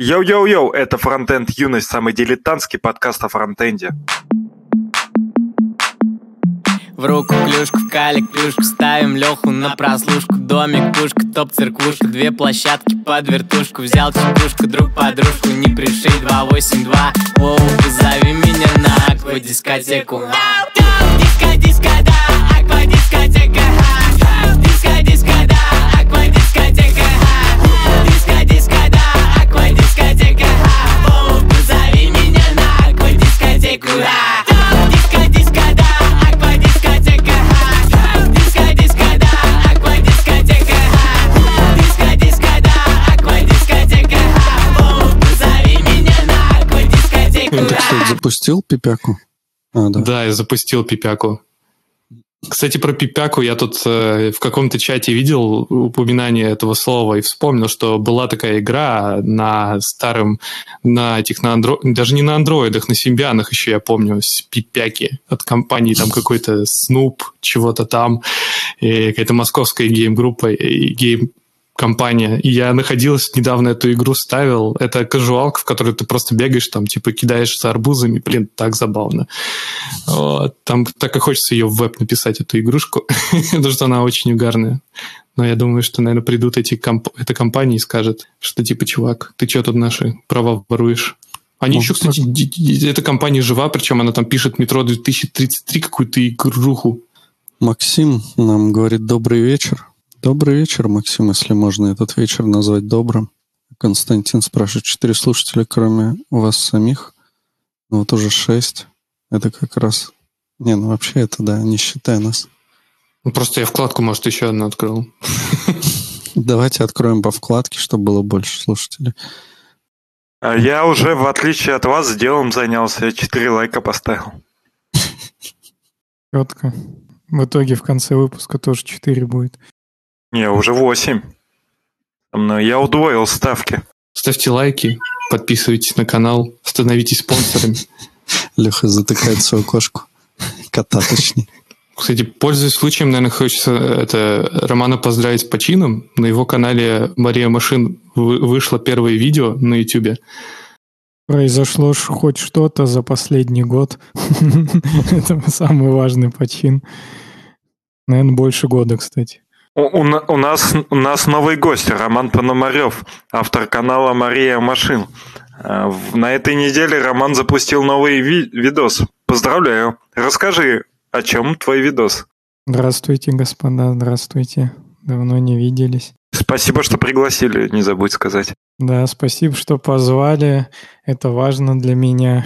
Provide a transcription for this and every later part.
Йоу-йоу-йоу, это Фронтенд Юность, самый дилетантский подкаст о фронтенде. В руку клюшку, в калик плюшку Ставим Леху на прослушку. Домик, пушка, топ, церквушка. Две площадки под вертушку. Взял типушку, друг подружку Не пришей 282 Оу, позови меня на аквадискотеку. Аквадискотека Диско, да, аквадискотека Оу, позови меня на аквадискотеку Ты, кстати, запустил пипяку? А, да. Да, я запустил пипяку. Кстати, про пипяку я тут э, в каком-то чате видел упоминание этого слова и вспомнил, что была такая игра на старом, на этих, на андро... даже не на андроидах, на симбианах еще, я помню, пипяки от компании, там какой-то Snoop, чего-то там, и какая-то московская game-группа, game компания. И я находил недавно эту игру ставил. Это кажуалка, в которой ты просто бегаешь, там, типа, кидаешься арбузами. Блин, так забавно. Вот. Там так и хочется ее в веб написать, эту игрушку, потому что она очень угарная. Но я думаю, что, наверное, придут эти комп... эта компания и скажет, что, типа, чувак, ты что тут наши права воруешь? Они Ну, еще, кстати, д- эта компания жива, причем она там пишет метро 2033 какую-то игруху. Максим нам говорит добрый вечер. Добрый вечер, Максим, если можно этот вечер назвать добрым. Константин спрашивает, четыре слушателя, кроме вас самих. Ну вот уже шесть. Это как раз... Не, ну вообще это, да, не считая нас. Ну, Просто я вкладку, может, еще одну открыл. Давайте откроем по вкладке, чтобы было больше слушателей. А Я уже, в отличие от вас, делом занялся. Я 4 лайка поставил. Четко. В итоге в конце выпуска тоже 4 будет. Не, уже 8. Но я удвоил ставки. Ставьте лайки, подписывайтесь на канал, становитесь спонсорами. Леха затыкает свою кошку. Кота, точнее. Кстати, пользуясь случаем, наверное, хочется это Романа поздравить с почином. На его канале Мария Машин вы- вышло первое видео на YouTube. Произошло хоть что-то за последний год. Это самый важный почин. Наверное, больше года, кстати. У, у у нас, у нас новый гость, Роман Пономарев, автор канала «Мария Машин». А, На этой неделе Роман запустил новый ви- видос. Поздравляю. Расскажи, о чем твой видос? Здравствуйте, господа, здравствуйте. Давно не виделись. Спасибо, что пригласили, не забудь сказать. Да, спасибо, что позвали. Это важно для меня.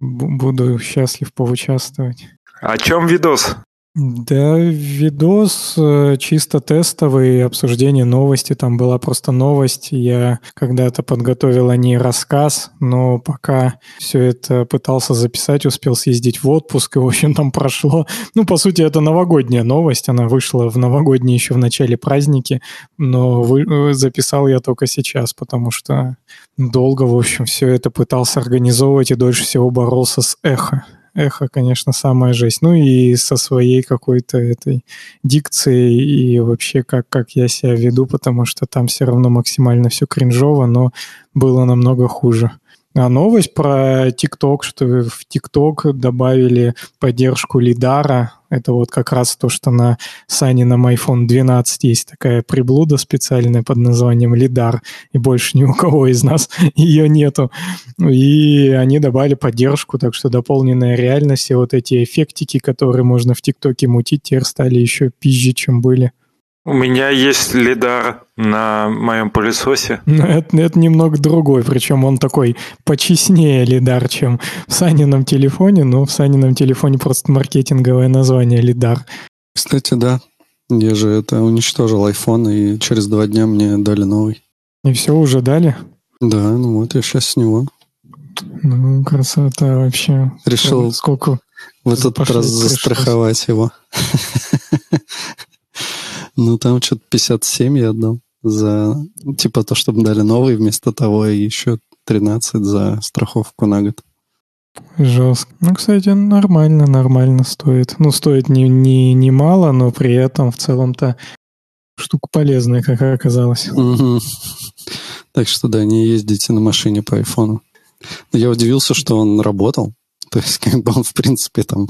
Бу- Буду счастлив поучаствовать. О чем видос? Да, видос э, чисто тестовый, обсуждение новости. Там была просто новость. Я когда-то подготовил о ней рассказ, но пока все это пытался записать, успел съездить в отпуск, и, в общем, там прошло... Ну, по сути, это новогодняя новость. Она вышла в новогодние еще в начале праздники, но вы- э, записал я только сейчас, потому что долго, в общем, все это пытался организовывать и дольше всего боролся с эхо. Эхо, конечно, самая жесть. Ну и со своей какой-то этой дикцией и вообще как, как я себя веду, потому что там все равно максимально все кринжово, но было намного хуже. А новость про ТикТок, что в ТикТок добавили поддержку лидара. Это вот как раз то, что на Санином iPhone 12 есть такая приблуда специальная под названием лидар, и больше ни у кого из нас ее нету. И они добавили поддержку, так что дополненная реальность и вот эти эффектики, которые можно в ТикТоке мутить, теперь стали еще пизже, чем были. У меня есть лидар на моем пылесосе. Но это, это немного другой, причем он такой почестнее лидар, чем в Санином телефоне, но в Санином телефоне просто маркетинговое название лидар. Кстати, да. Я же это уничтожил iPhone, и через два дня мне дали новый. И все уже дали? Да, ну вот я сейчас с него. Ну, красота вообще. Решил Сколько? в этот раз пришлось. застраховать его. Ну, там что-то 57 я отдал за, типа, то, чтобы дали новый вместо того, и еще 13 за страховку на год. Жестко. Ну, кстати, нормально, нормально стоит. Ну, стоит не, не, не мало, но при этом в целом-то штука полезная, как оказалось. Мгм. Так что да, не ездите на машине по айфону. Я удивился, что он работал. То есть, как бы он, в принципе, там,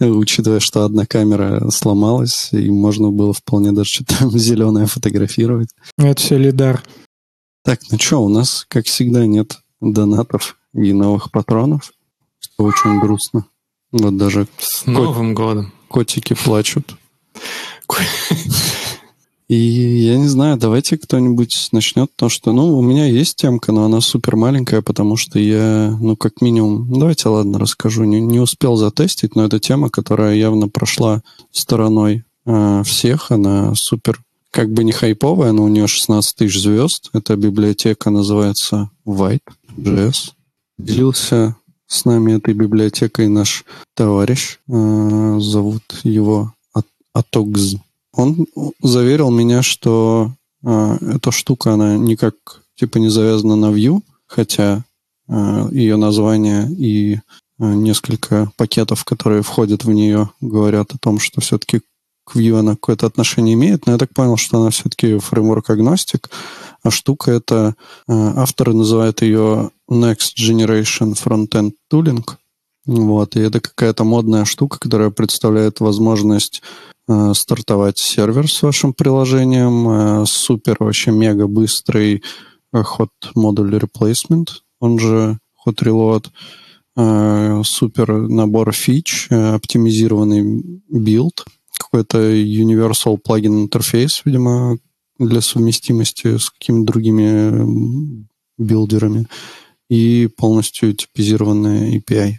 учитывая, что одна камера сломалась, и можно было вполне даже что-то зеленое фотографировать. Это все лидар. Так, ну что, у нас, как всегда, нет донатов и новых патронов, что очень грустно. Вот даже С Новым годом. котики плачут. И я не знаю, давайте кто-нибудь начнет, потому что, ну, у меня есть темка, но она супер маленькая, потому что я, ну, как минимум, ну, давайте, ладно, расскажу. Не, не успел затестить, но это тема, которая явно прошла стороной э, всех. Она супер, как бы не хайповая, но у нее 16 тысяч звезд. Эта библиотека называется White.js. Делился с нами этой библиотекой наш товарищ. Э, зовут его Атокз. Он заверил меня, что э, эта штука, она никак типа не завязана на Vue, хотя э, ее название и э, несколько пакетов, которые входят в нее, говорят о том, что все-таки к Vue она какое-то отношение имеет, но я так понял, что она все-таки framework-agnostic, а штука это, э, авторы называют ее Next Generation Frontend Tooling, вот, и это какая-то модная штука, которая представляет возможность стартовать сервер с вашим приложением, э, супер вообще мега быстрый э, hot module replacement, он же hot reload, э, супер набор фич, э, оптимизированный билд, какой-то universal плагин интерфейс, видимо, для совместимости с какими-то другими билдерами и полностью типизированная API.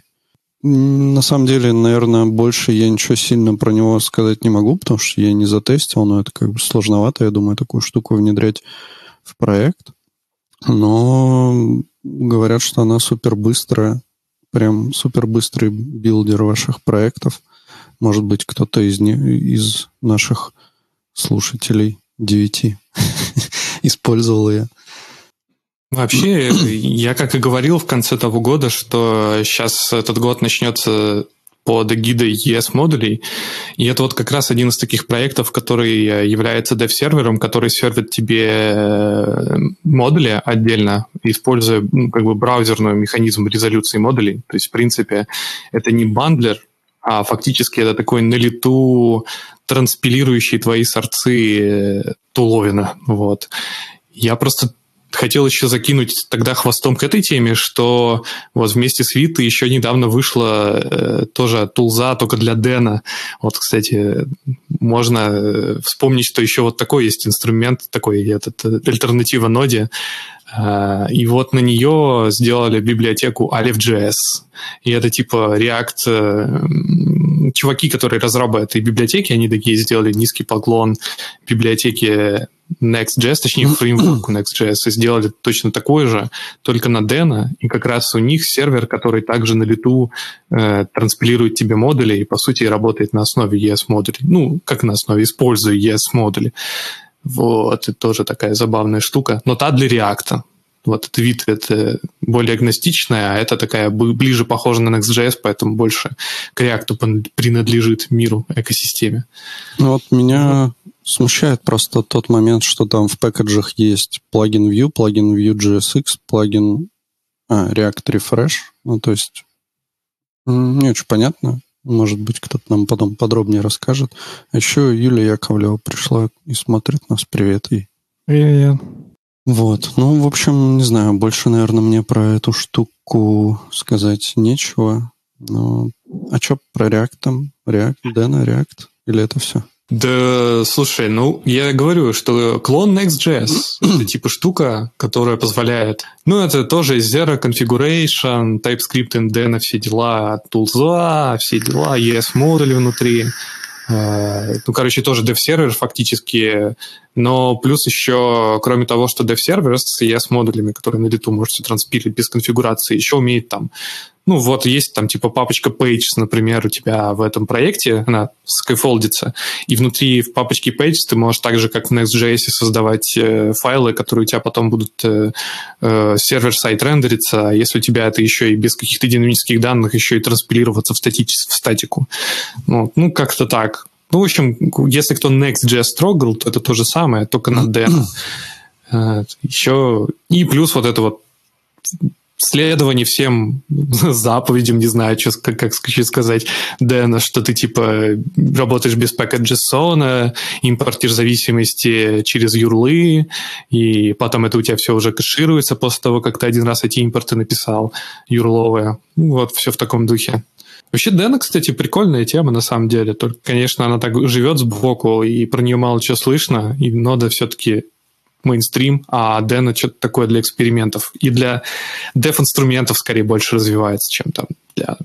На самом деле, наверное, больше я ничего сильно про него сказать не могу, потому что я не затестил, но это как бы сложновато, я думаю, такую штуку внедрять в проект. Но говорят, что она супер быстрая, прям супер быстрый билдер ваших проектов. Может быть, кто-то из, не, из наших слушателей девяти использовал ее. Вообще, я как и говорил в конце того года, что сейчас этот год начнется под эгидой ES модулей. И это вот как раз один из таких проектов, который является dev-сервером, который сервит тебе модули отдельно, используя ну, как бы браузерный механизм резолюции модулей. То есть, в принципе, это не бандлер, а фактически это такой на лету транспилирующий твои сорцы туловина. Вот. Я просто хотел еще закинуть тогда хвостом к этой теме, что вот вместе с Витой еще недавно вышла э, тоже тулза только для Дэна. Вот, кстати, можно э, вспомнить, что еще вот такой есть инструмент, такой этот, э, альтернатива ноде, э, и вот на нее сделали библиотеку Aleph.js. И это типа React... Чуваки, которые разрабатывают этой библиотеки, они такие сделали низкий поклон библиотеке Next.js, точнее, фреймворку Next.js, и сделали точно такой же, только на Deno, и как раз у них сервер, который также на лету э, транспилирует тебе модули и, по сути, работает на основе ES-модулей. Ну, как на основе, используя ES-модули. Вот, это тоже такая забавная штука. Но та для React. Вот этот вид это более агностичная, а это такая ближе похожа на Next.js, поэтому больше к React принадлежит миру, экосистеме. Ну вот меня смущает просто тот момент, что там в пэкэджах есть плагин Vue, плагин Vue.jsx, плагин а, React Refresh. Ну, то есть не очень понятно. Может быть, кто-то нам потом подробнее расскажет. А еще Юлия Яковлева пришла и смотрит нас. Привет ей. Привет. Вот. Ну, в общем, не знаю, больше, наверное, мне про эту штуку сказать нечего. Но... А что про React там? React, Dena, React? Или это все? Да, слушай, ну, я говорю, что клон Next.js — это типа штука, которая позволяет... Ну, это тоже Zero Configuration, TypeScript, NDN, все дела, тулза, все дела, ES-модули внутри. Ну, короче, тоже dev-сервер фактически, но плюс еще, кроме того, что dev-сервер с ES-модулями, которые на лету можете транспилить без конфигурации, еще умеет там ну, вот есть там типа папочка Pages, например, у тебя в этом проекте, она скайфолдится, и внутри в папочке Pages ты можешь так же, как в Next.js, создавать э, файлы, которые у тебя потом будут э, э, сервер-сайт рендериться, а если у тебя это еще и без каких-то динамических данных, еще и транспилироваться в, стати- в статику. Ну, ну, как-то так. Ну, в общем, если кто Next.js трогал, то это то же самое, только на Deno. Еще и плюс вот это вот следование всем заповедям, не знаю, что, как, как сказать, Дэна, что ты, типа, работаешь без пакет JSON, импортишь зависимости через юрлы, и потом это у тебя все уже кэшируется после того, как ты один раз эти импорты написал, юрловые. Вот, все в таком духе. Вообще, Дэна, кстати, прикольная тема на самом деле. Только, конечно, она так живет сбоку, и про нее мало чего слышно, и нода все-таки мейнстрим, а Дэна что-то такое для экспериментов. И для деф-инструментов скорее больше развивается, чем там для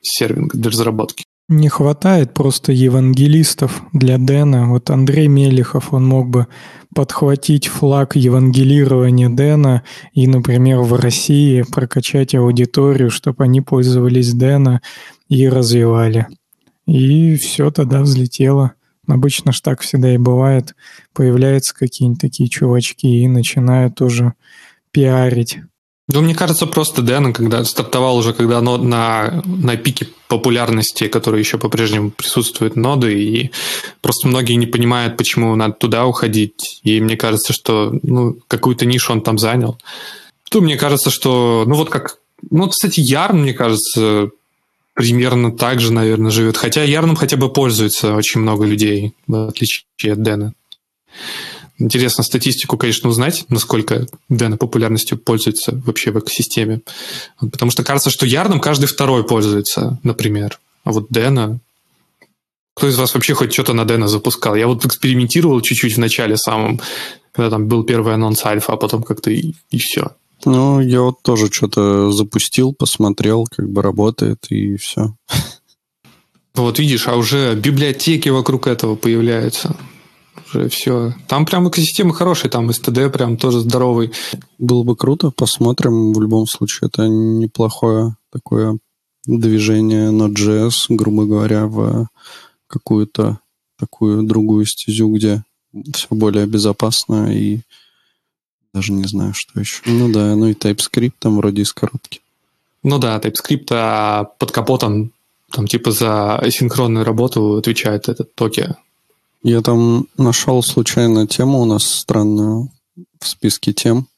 сервинга, для разработки. Не хватает просто евангелистов для Дэна. Вот Андрей Мелехов, он мог бы подхватить флаг евангелирования Дэна и, например, в России прокачать аудиторию, чтобы они пользовались Дэна и развивали. И все тогда взлетело. Обычно ж так всегда и бывает. Появляются какие-нибудь такие чувачки и начинают уже пиарить. Ну, мне кажется, просто Дэн, когда стартовал уже, когда оно на, на пике популярности, который еще по-прежнему присутствует ноды, и просто многие не понимают, почему надо туда уходить. И мне кажется, что ну, какую-то нишу он там занял. То мне кажется, что, ну вот как, ну, кстати, Ярн, мне кажется, примерно так же, наверное, живет. Хотя Ярном хотя бы пользуется очень много людей, в отличие от Дэна. Интересно статистику, конечно, узнать, насколько Дэна популярностью пользуется вообще в экосистеме. Потому что кажется, что Ярном каждый второй пользуется, например. А вот Дэна... Кто из вас вообще хоть что-то на Дэна запускал? Я вот экспериментировал чуть-чуть в начале самом, когда там был первый анонс альфа, а потом как-то и, и все. Ну, я вот тоже что-то запустил, посмотрел, как бы работает, и все. Вот видишь, а уже библиотеки вокруг этого появляются. Уже все. Там прям экосистема хорошая, там STD прям тоже здоровый. Было бы круто, посмотрим. В любом случае, это неплохое такое движение Node.js, грубо говоря, в какую-то такую другую стезю, где все более безопасно и даже не знаю, что еще. Ну да, ну и TypeScript там вроде из коробки. Ну да, TypeScript а под капотом там типа за асинхронную работу отвечает этот токи. Я там нашел случайно тему у нас странную в списке тем.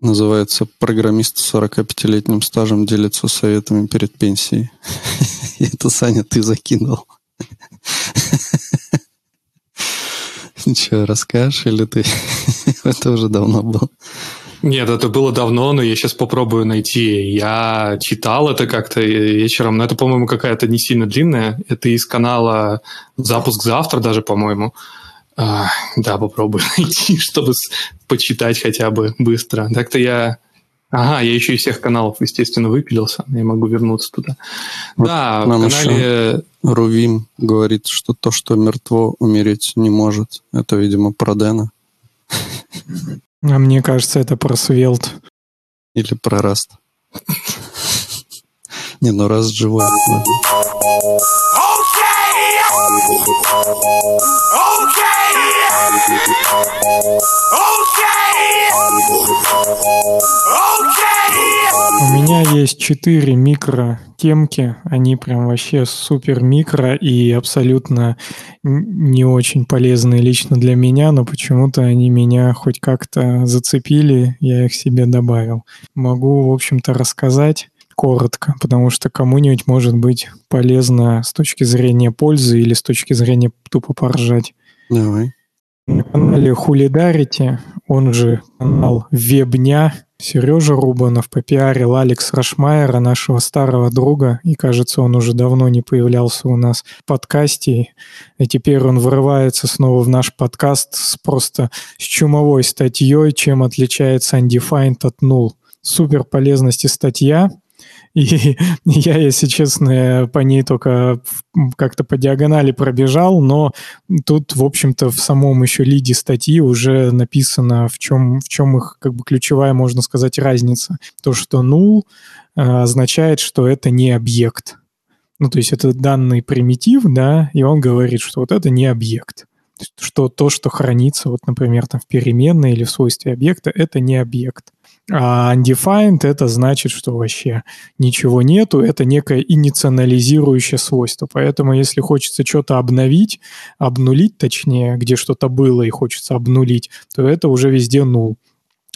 Называется «Программист с 45-летним стажем делится советами перед пенсией». Это, Саня, ты закинул. Ничего, расскажешь или ты? это уже давно было. Нет, это было давно, но я сейчас попробую найти. Я читал это как-то вечером, но это, по-моему, какая-то не сильно длинная. Это из канала «Запуск завтра» даже, по-моему. А, да, попробую найти, чтобы почитать хотя бы быстро. Так-то я Ага, я еще из всех каналов, естественно, выпилился. Я могу вернуться туда. Вот да, нам в канале... Рувим говорит, что то, что мертво, умереть не может. Это, видимо, про Дэна. А мне кажется, это про Свелт. Или про Раст. Не, ну Раст живой. У меня есть четыре микро темки, они прям вообще супер микро и абсолютно не очень полезные лично для меня, но почему-то они меня хоть как-то зацепили, я их себе добавил. Могу, в общем-то, рассказать коротко, потому что кому-нибудь может быть полезно с точки зрения пользы или с точки зрения тупо поржать. Давай. На канале Хулидарити, он же канал Вебня, Сережа Рубанов попиарил Алекс Рашмайера, нашего старого друга, и, кажется, он уже давно не появлялся у нас в подкасте, и теперь он врывается снова в наш подкаст с просто с чумовой статьей, чем отличается Undefined от Null. Супер полезности статья, и я, если честно, по ней только как-то по диагонали пробежал, но тут, в общем-то, в самом еще лиде статьи уже написано, в чем, в чем их как бы ключевая, можно сказать, разница. То, что null э, означает, что это не объект. Ну, то есть это данный примитив, да, и он говорит, что вот это не объект. Что то, что хранится, вот, например, там в переменной или в свойстве объекта, это не объект. А undefined это значит, что вообще ничего нету, это некое инициализирующее свойство. Поэтому если хочется что-то обновить, обнулить точнее, где что-то было и хочется обнулить, то это уже везде null.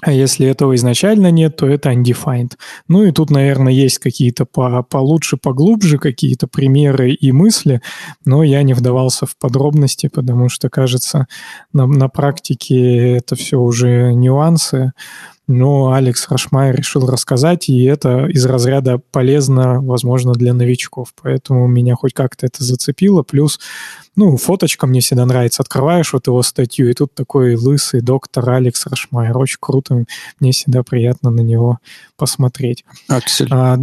А если этого изначально нет, то это undefined. Ну и тут, наверное, есть какие-то по, получше, поглубже какие-то примеры и мысли, но я не вдавался в подробности, потому что, кажется, на, на практике это все уже нюансы но Алекс Рашмай решил рассказать, и это из разряда полезно, возможно, для новичков. Поэтому меня хоть как-то это зацепило. Плюс, ну, фоточка мне всегда нравится. Открываешь вот его статью, и тут такой лысый доктор Алекс Рашмайер. Очень круто. Мне всегда приятно на него посмотреть. Аксель. А,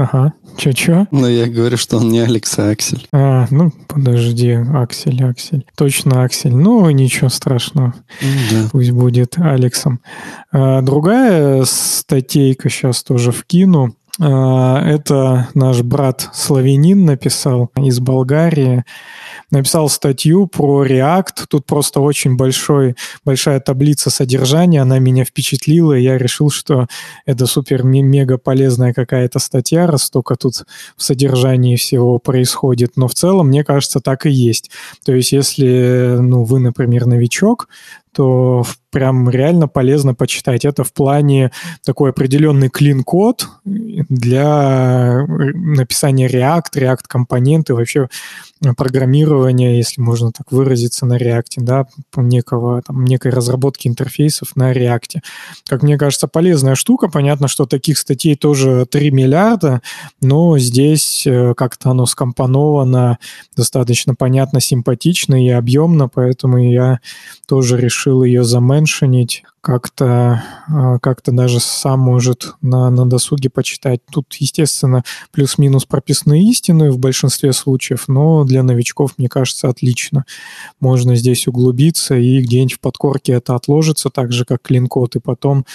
Ага. Че-че? Ну, я говорю, что он не Алекс, а Аксель. А, ну, подожди, Аксель, Аксель. Точно Аксель. Ну, ничего страшного. Да. Пусть будет Алексом. А, другая статейка сейчас тоже вкину. А, это наш брат славянин написал из Болгарии. Написал статью про React. Тут просто очень большой, большая таблица содержания. Она меня впечатлила, и я решил, что это супер-мега полезная какая-то статья, раз столько тут в содержании всего происходит. Но в целом, мне кажется, так и есть. То есть, если ну, вы, например, новичок, то прям реально полезно почитать. Это в плане такой определенный клин-код для написания React, React-компоненты, вообще программирования, если можно так выразиться, на React, да, некого, там, некой разработки интерфейсов на React. Как мне кажется, полезная штука. Понятно, что таких статей тоже 3 миллиарда, но здесь э, как-то оно скомпоновано достаточно понятно, симпатично и объемно, поэтому я тоже решил ее заменшинить как-то а, как-то даже сам может на, на досуге почитать. Тут, естественно, плюс-минус прописные истины в большинстве случаев, но для новичков, мне кажется, отлично. Можно здесь углубиться, и где-нибудь в подкорке это отложится, так же, как клин-код, и потом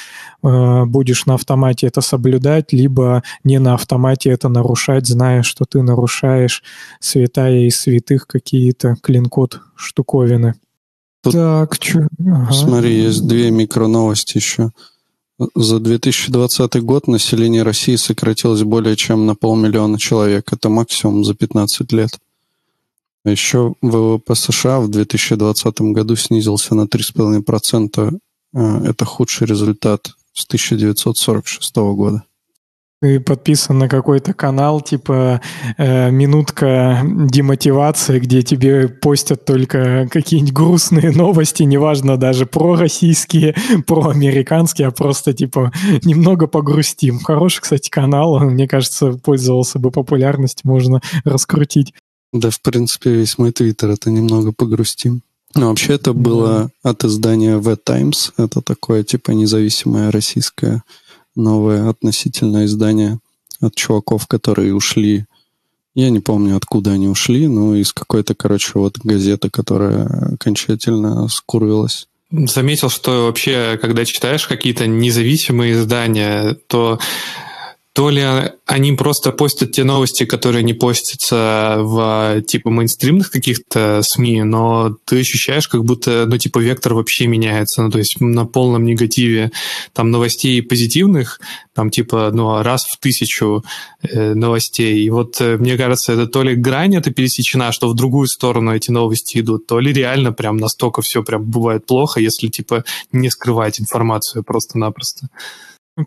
э, будешь на автомате это соблюдать, либо не на автомате это нарушать, зная, что ты нарушаешь святая и святых какие-то клин-код штуковины. Тут, так, чё? Ага. Смотри, есть две микроновости еще. За 2020 год население России сократилось более чем на полмиллиона человек. Это максимум за 15 лет. А еще ВВП США в 2020 году снизился на 3,5%. А, это худший результат с 1946 года ты подписан на какой-то канал, типа э, минутка демотивации, где тебе постят только какие-нибудь грустные новости, неважно даже про российские, про американские, а просто типа немного погрустим. Хороший, кстати, канал, мне кажется, пользовался бы популярностью, можно раскрутить. Да, в принципе, весь мой твиттер это немного погрустим. Но вообще это было от издания The Times. Это такое, типа, независимое российское новое относительно издание от чуваков, которые ушли. Я не помню, откуда они ушли, но из какой-то, короче, вот газеты, которая окончательно скурвилась. Заметил, что вообще, когда читаешь какие-то независимые издания, то то ли они просто постят те новости, которые не постятся в типа мейнстримных каких-то СМИ, но ты ощущаешь, как будто, ну, типа, вектор вообще меняется, ну, то есть на полном негативе там новостей позитивных, там, типа, ну, раз в тысячу э, новостей. И вот э, мне кажется, это то ли грань это пересечена, что в другую сторону эти новости идут, то ли реально прям настолько все прям бывает плохо, если, типа, не скрывать информацию просто-напросто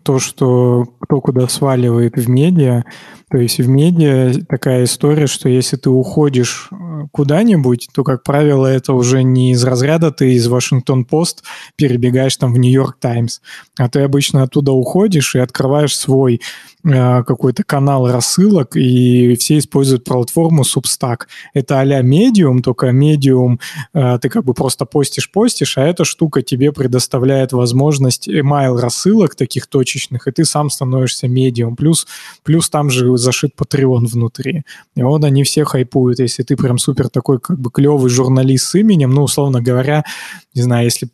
то, что кто куда сваливает в медиа. То есть в медиа такая история, что если ты уходишь э, куда-нибудь, то, как правило, это уже не из разряда ты из Вашингтон-Пост перебегаешь там в Нью-Йорк Таймс, а ты обычно оттуда уходишь и открываешь свой какой-то канал рассылок, и все используют платформу Substack. Это а-ля Medium, только Medium э, ты как бы просто постишь-постишь, а эта штука тебе предоставляет возможность email рассылок таких точечных, и ты сам становишься Medium. Плюс, плюс там же зашит Patreon внутри. И вот они все хайпуют. Если ты прям супер такой как бы клевый журналист с именем, ну, условно говоря, не знаю, если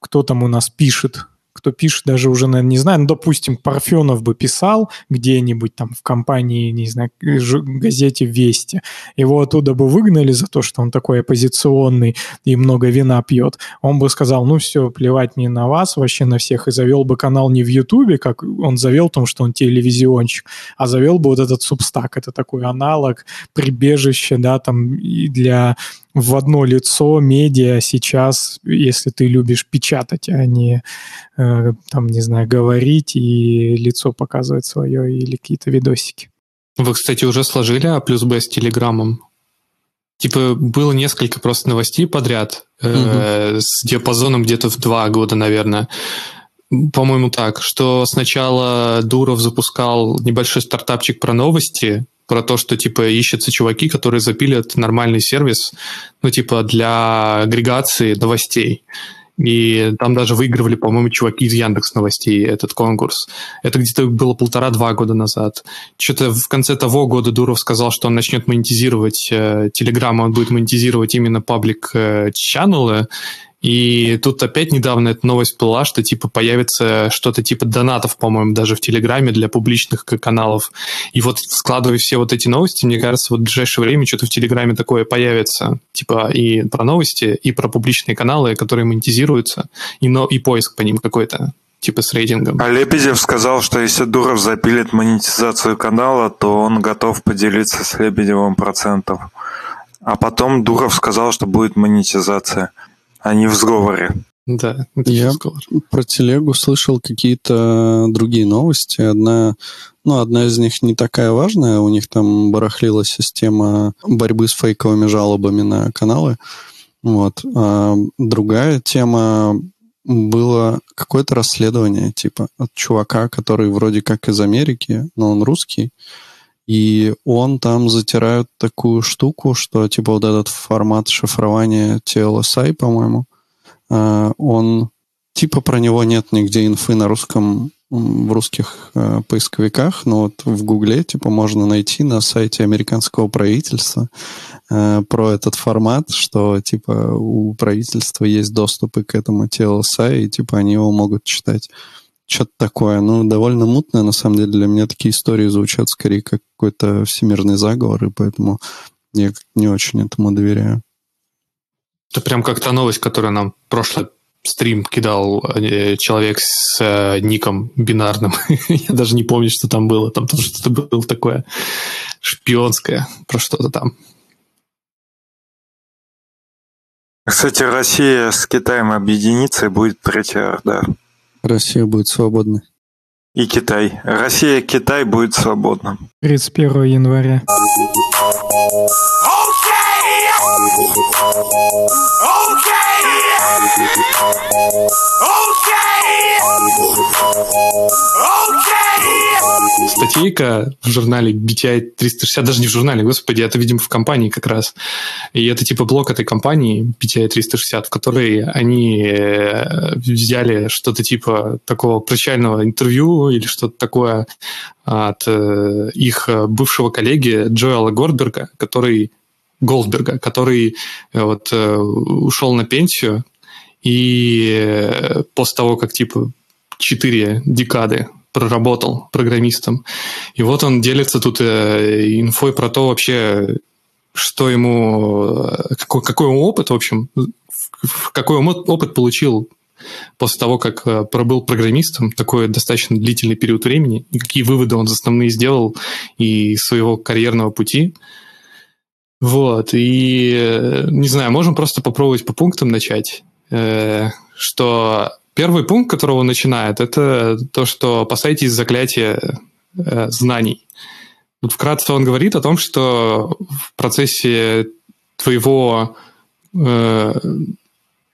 кто там у нас пишет кто пишет даже уже, наверное, не знаю, ну, допустим, Парфенов бы писал где-нибудь там в компании, не знаю, газете «Вести», его оттуда бы выгнали за то, что он такой оппозиционный и много вина пьет, он бы сказал, ну все, плевать мне на вас, вообще на всех, и завел бы канал не в Ютубе, как он завел, потому что он телевизионщик, а завел бы вот этот Субстак, это такой аналог, прибежище, да, там для в одно лицо медиа сейчас, если ты любишь печатать, а не, э, там, не знаю, говорить и лицо показывать свое или какие-то видосики. Вы, кстати, уже сложили А плюс Б с Телеграмом? Типа было несколько просто новостей подряд э, угу. с диапазоном где-то в два года, наверное. По-моему, так, что сначала Дуров запускал небольшой стартапчик про новости, про то, что, типа, ищутся чуваки, которые запилят нормальный сервис, ну, типа, для агрегации новостей. И там даже выигрывали, по-моему, чуваки из Яндекс Новостей этот конкурс. Это где-то было полтора-два года назад. Что-то в конце того года Дуров сказал, что он начнет монетизировать э, Telegram, он будет монетизировать именно паблик э, и тут опять недавно эта новость была, что типа появится что-то типа донатов, по-моему, даже в Телеграме для публичных каналов. И вот складывая все вот эти новости, мне кажется, вот в ближайшее время что-то в Телеграме такое появится. Типа и про новости, и про публичные каналы, которые монетизируются, и, но, и поиск по ним какой-то типа с рейтингом. А Лебедев сказал, что если Дуров запилит монетизацию канала, то он готов поделиться с Лебедевым процентом. А потом Дуров сказал, что будет монетизация а не в сговоре. Да, это я сговор. про телегу слышал какие-то другие новости. Одна, ну, одна из них не такая важная. У них там барахлила система борьбы с фейковыми жалобами на каналы. Вот. А другая тема было какое-то расследование, типа, от чувака, который вроде как из Америки, но он русский, и он там затирает такую штуку, что типа вот этот формат шифрования TLSI, по-моему, э, он типа про него нет нигде инфы на русском в русских э, поисковиках, но вот в Гугле типа можно найти на сайте американского правительства э, про этот формат, что типа у правительства есть доступы к этому TLSI, и типа они его могут читать что-то такое. Ну, довольно мутное, на самом деле. Для меня такие истории звучат скорее как какой-то всемирный заговор, и поэтому я не очень этому доверяю. Это прям как та новость, которая нам прошлый стрим кидал э, человек с э, ником бинарным. я даже не помню, что там было. Там тоже что-то было такое шпионское про что-то там. Кстати, Россия с Китаем объединится и будет третья Орда. Россия будет свободной. И Китай. Россия, Китай будет свободным. 31 января. Статейка в журнале BTI 360, даже не в журнале, господи, это, видимо, в компании как раз. И это типа блок этой компании BTI 360, в которой они э, взяли что-то типа такого прощального интервью или что-то такое от э, их бывшего коллеги Джоэла Гордберга, который Голдберга, который э, вот ушел на пенсию и после того, как типа четыре декады проработал программистом. И вот он делится тут э, инфой про то вообще, что ему, э, какой, какой опыт, в общем, какой он опыт получил после того, как э, пробыл программистом такой достаточно длительный период времени, и какие выводы он основные сделал из своего карьерного пути. Вот, и, не знаю, можем просто попробовать по пунктам начать, что Первый пункт, которого начинает, это то, что опасайтесь заклятия э, знаний. Вот вкратце он говорит о том, что в процессе твоего э,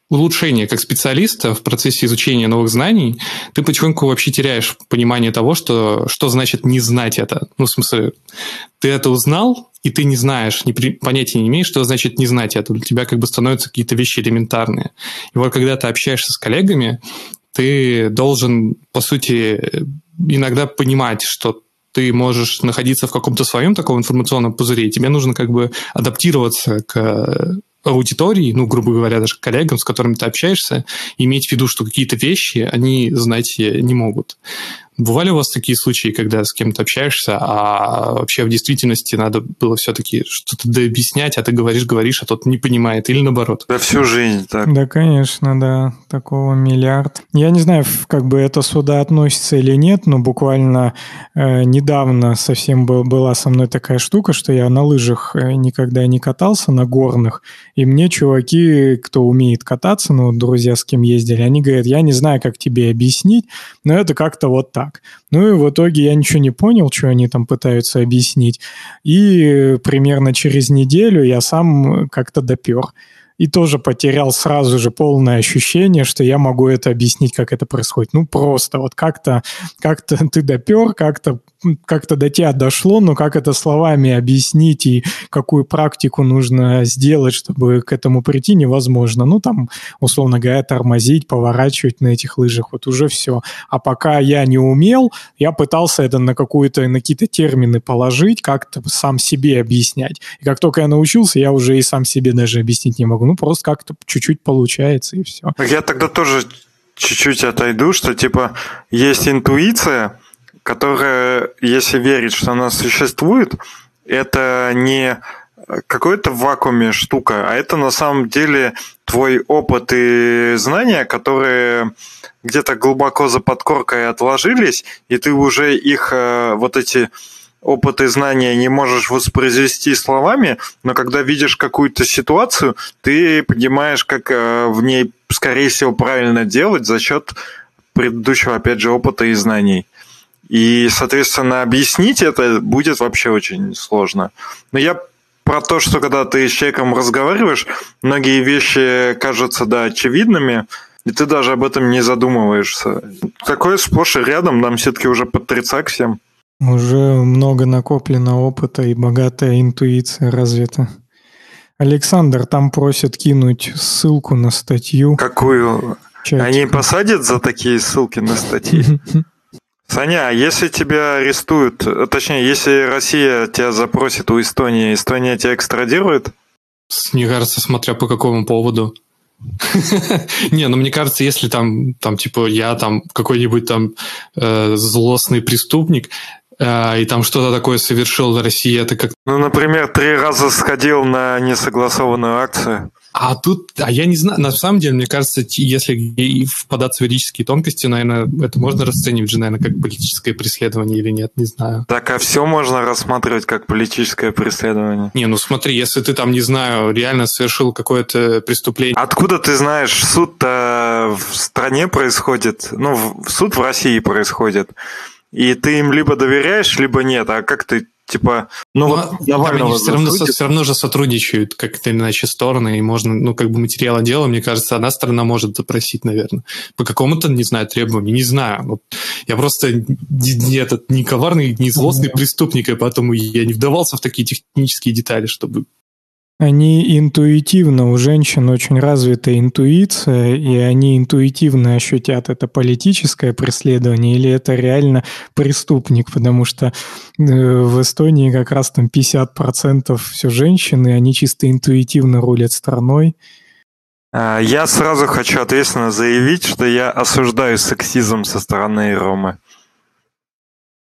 улучшения как специалиста в процессе изучения новых знаний, ты потихоньку вообще теряешь понимание того, что, что значит не знать это. Ну, в смысле, ты это узнал, и ты не знаешь, не, понятия не имеешь, что значит не знать это. У тебя как бы становятся какие-то вещи элементарные. И вот когда ты общаешься с коллегами, ты должен, по сути, иногда понимать, что ты можешь находиться в каком-то своем таком информационном пузыре, и тебе нужно как бы адаптироваться к аудитории, ну, грубо говоря, даже коллегам, с которыми ты общаешься, иметь в виду, что какие-то вещи они знать не могут. Бывали у вас такие случаи, когда с кем-то общаешься, а вообще в действительности надо было все-таки что-то дообъяснять, а ты говоришь, говоришь, а тот не понимает, или наоборот? Да всю жизнь так. Да, конечно, да, такого миллиард. Я не знаю, как бы это сюда относится или нет, но буквально э, недавно совсем был, была со мной такая штука, что я на лыжах э, никогда не катался, на горных, и мне чуваки, кто умеет кататься, ну, друзья, с кем ездили, они говорят, я не знаю, как тебе объяснить, но это как-то вот так так. Ну и в итоге я ничего не понял, что они там пытаются объяснить. И примерно через неделю я сам как-то допер и тоже потерял сразу же полное ощущение, что я могу это объяснить, как это происходит. Ну, просто вот как-то как ты допер, как-то как-то до тебя дошло, но как это словами объяснить и какую практику нужно сделать, чтобы к этому прийти, невозможно. Ну, там, условно говоря, тормозить, поворачивать на этих лыжах, вот уже все. А пока я не умел, я пытался это на на какие-то термины положить, как-то сам себе объяснять. И как только я научился, я уже и сам себе даже объяснить не могу. Ну, просто как-то чуть-чуть получается, и все. Я тогда тоже чуть-чуть отойду, что, типа, есть интуиция, которая, если верить, что она существует, это не какой-то в вакууме штука, а это на самом деле твой опыт и знания, которые где-то глубоко за подкоркой отложились, и ты уже их, э, вот эти опыт и знания не можешь воспроизвести словами, но когда видишь какую-то ситуацию, ты понимаешь, как э, в ней, скорее всего, правильно делать за счет предыдущего, опять же, опыта и знаний. И, соответственно, объяснить это будет вообще очень сложно. Но я про то, что когда ты с человеком разговариваешь, многие вещи кажутся, да, очевидными, и ты даже об этом не задумываешься. Такое сплошь и рядом, нам все-таки уже под 30 всем. Уже много накоплено опыта и богатая интуиция развита. Александр, там просят кинуть ссылку на статью. Какую? Они посадят за такие ссылки на статьи? Саня, а если тебя арестуют, точнее, если Россия тебя запросит у Эстонии, Эстония тебя экстрадирует? Мне кажется, смотря по какому поводу. Не, ну мне кажется, если там, там типа я там какой-нибудь там э, злостный преступник, э, и там что-то такое совершил в России, это как... Ну, например, три раза сходил на несогласованную акцию. А тут, а я не знаю, на самом деле, мне кажется, если впадаться в юридические тонкости, наверное, это можно расценивать же, наверное, как политическое преследование или нет, не знаю. Так, а все можно рассматривать как политическое преследование? Не, ну смотри, если ты там, не знаю, реально совершил какое-то преступление... Откуда ты знаешь, суд-то в стране происходит, ну, суд в России происходит, и ты им либо доверяешь, либо нет, а как ты типа, ну, Но, вот Навального они все равно, все равно же сотрудничают как-то иначе стороны, и можно, ну, как бы материала дела, мне кажется, одна сторона может запросить, наверное, по какому-то, не знаю, требованию, не знаю. Вот я просто не, этот, не коварный, не злостный преступник, и поэтому я не вдавался в такие технические детали, чтобы они интуитивно, у женщин очень развита интуиция, и они интуитивно ощутят это политическое преследование или это реально преступник, потому что э, в Эстонии как раз там 50% все женщины, они чисто интуитивно рулят страной. А, я сразу хочу ответственно заявить, что я осуждаю сексизм со стороны Ромы.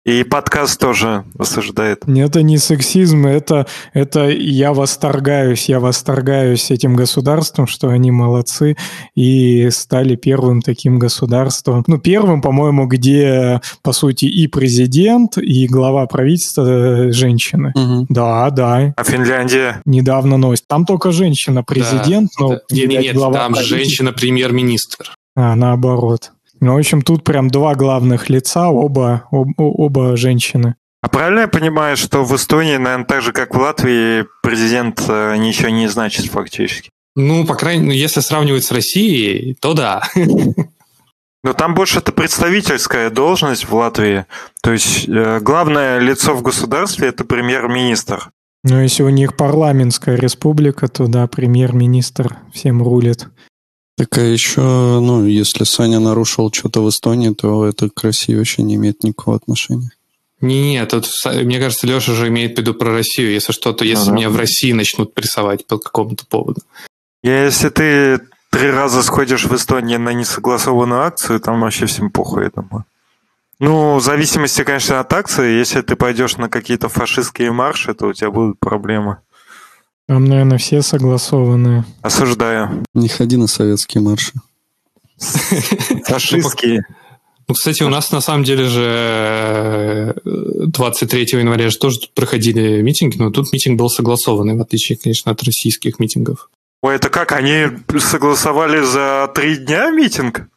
И подкаст тоже осуждает. Нет, это не сексизм, это, это я восторгаюсь, я восторгаюсь этим государством, что они молодцы и стали первым таким государством. Ну, первым, по-моему, где, по сути, и президент, и глава правительства э, женщины. Угу. Да, да. А Финляндия? Недавно новость. Там только женщина президент, да. но... Да. Нет, нет, нет, там женщина премьер-министр. А, наоборот. Ну, в общем, тут прям два главных лица, оба, об, оба женщины. А правильно я понимаю, что в Эстонии, наверное, так же, как в Латвии, президент э, ничего не значит фактически? Ну, по крайней мере, если сравнивать с Россией, то да. Но там больше это представительская должность в Латвии. То есть э, главное лицо в государстве это премьер-министр. Ну, если у них парламентская республика, то да, премьер-министр всем рулит. Так а еще, ну, если Саня нарушил что-то в Эстонии, то это к России вообще не имеет никакого отношения. Не, тут, мне кажется, Леша же имеет в виду про Россию. Если что-то, если ага. меня в России начнут прессовать по какому-то поводу. Если ты три раза сходишь в Эстонию на несогласованную акцию, там вообще всем похуй, я думаю. Ну, в зависимости, конечно, от акции. Если ты пойдешь на какие-то фашистские марши, то у тебя будут проблемы. Там, наверное, все согласованные. Осуждаю. Не ходи на советские марши. Фашистские. Ну, кстати, у нас на самом деле же 23 э, января же тоже тут проходили митинги, но тут митинг был согласованный, в отличие, конечно, от российских митингов. Ой, это как? Они согласовали за три дня митинг?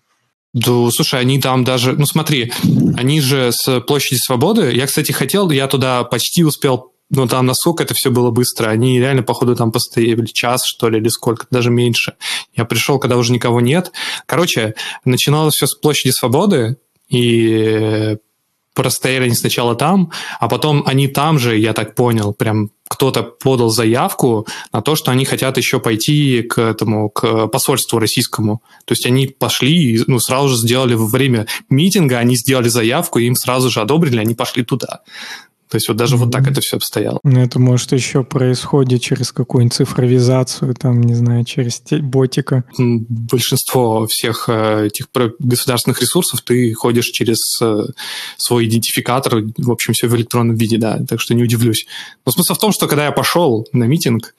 Да, слушай, они там даже... Ну, смотри, они же с площади Свободы... Я, кстати, хотел, я туда почти успел но там насколько это все было быстро. Они реально, походу, там постояли час, что ли, или сколько, даже меньше. Я пришел, когда уже никого нет. Короче, начиналось все с площади Свободы, и простояли они сначала там, а потом они там же, я так понял, прям кто-то подал заявку на то, что они хотят еще пойти к этому, к посольству российскому. То есть они пошли ну, сразу же сделали во время митинга, они сделали заявку, и им сразу же одобрили, они пошли туда. То есть вот даже mm-hmm. вот так это все обстояло. Ну, это может еще происходит через какую-нибудь цифровизацию, там, не знаю, через ботика. Большинство всех э, этих государственных ресурсов ты ходишь через э, свой идентификатор, в общем, все в электронном виде, да, так что не удивлюсь. Но смысл в том, что когда я пошел на митинг,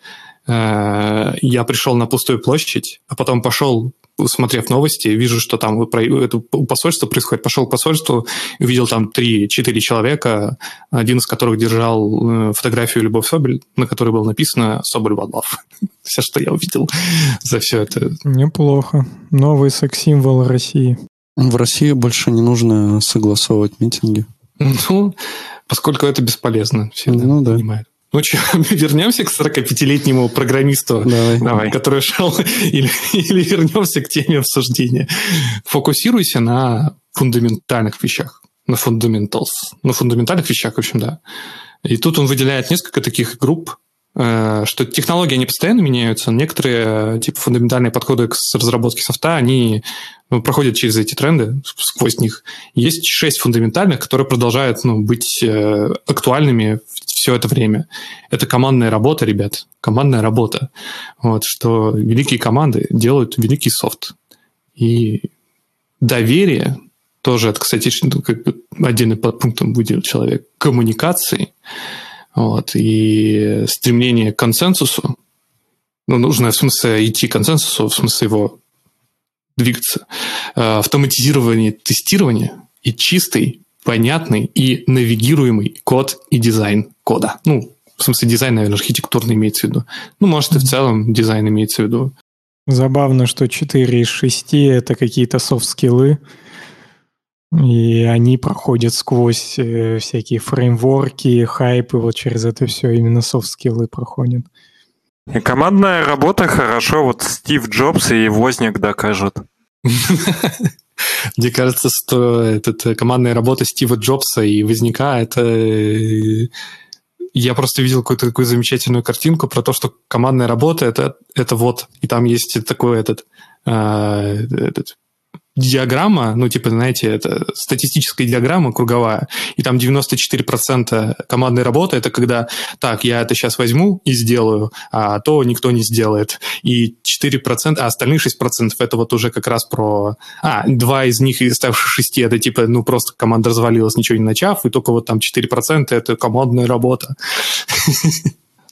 я пришел на пустую площадь, а потом пошел смотрев новости, вижу, что там это у посольства происходит. Пошел к посольству, увидел там 3-4 человека, один из которых держал э, фотографию Любовь Соболь, на которой было написано «Соболь Love». Все, что я увидел за все это. Неплохо. Новый секс-символ России. В России больше не нужно согласовывать митинги. Ну, поскольку это бесполезно, все ну, да. понимают. Ну что, вернемся к 45-летнему программисту, Давай. Давай. который шел, или, или вернемся к теме обсуждения. Фокусируйся на фундаментальных вещах, на fundamentals, на фундаментальных вещах, в общем, да. И тут он выделяет несколько таких групп, что технологии, они постоянно меняются. Некоторые, типа, фундаментальные подходы к разработке софта, они ну, проходят через эти тренды, сквозь них. Есть шесть фундаментальных, которые продолжают ну, быть э, актуальными все это время. Это командная работа, ребят. Командная работа. Вот, что великие команды делают великий софт. И доверие тоже, это, кстати, ну, как бы отдельный подпунктом выделил человек, коммуникации – вот, и стремление к консенсусу, ну, нужно в смысле идти к консенсусу, в смысле его двигаться, э, автоматизирование тестирования и чистый, понятный и навигируемый код и дизайн кода. Ну, в смысле дизайн, наверное, архитектурный имеется в виду. Ну, может, и в целом дизайн имеется в виду. Забавно, что 4 из 6 — это какие-то софт-скиллы, и они проходят сквозь э, всякие фреймворки, хайпы, вот через это все именно софт-скиллы проходят. И командная работа хорошо, вот Стив Джобс и Возняк докажут. Мне кажется, что эта командная работа Стива Джобса и Возняка, это... Э, я просто видел какую-то такую замечательную картинку про то, что командная работа это, это вот, и там есть такой этот, э, этот диаграмма, ну, типа, знаете, это статистическая диаграмма круговая, и там 94% командной работы это когда, так, я это сейчас возьму и сделаю, а то никто не сделает. И 4%, а остальные 6% это вот уже как раз про... А, два из них из оставшихся шести это типа, ну, просто команда развалилась, ничего не начав, и только вот там 4% это командная работа.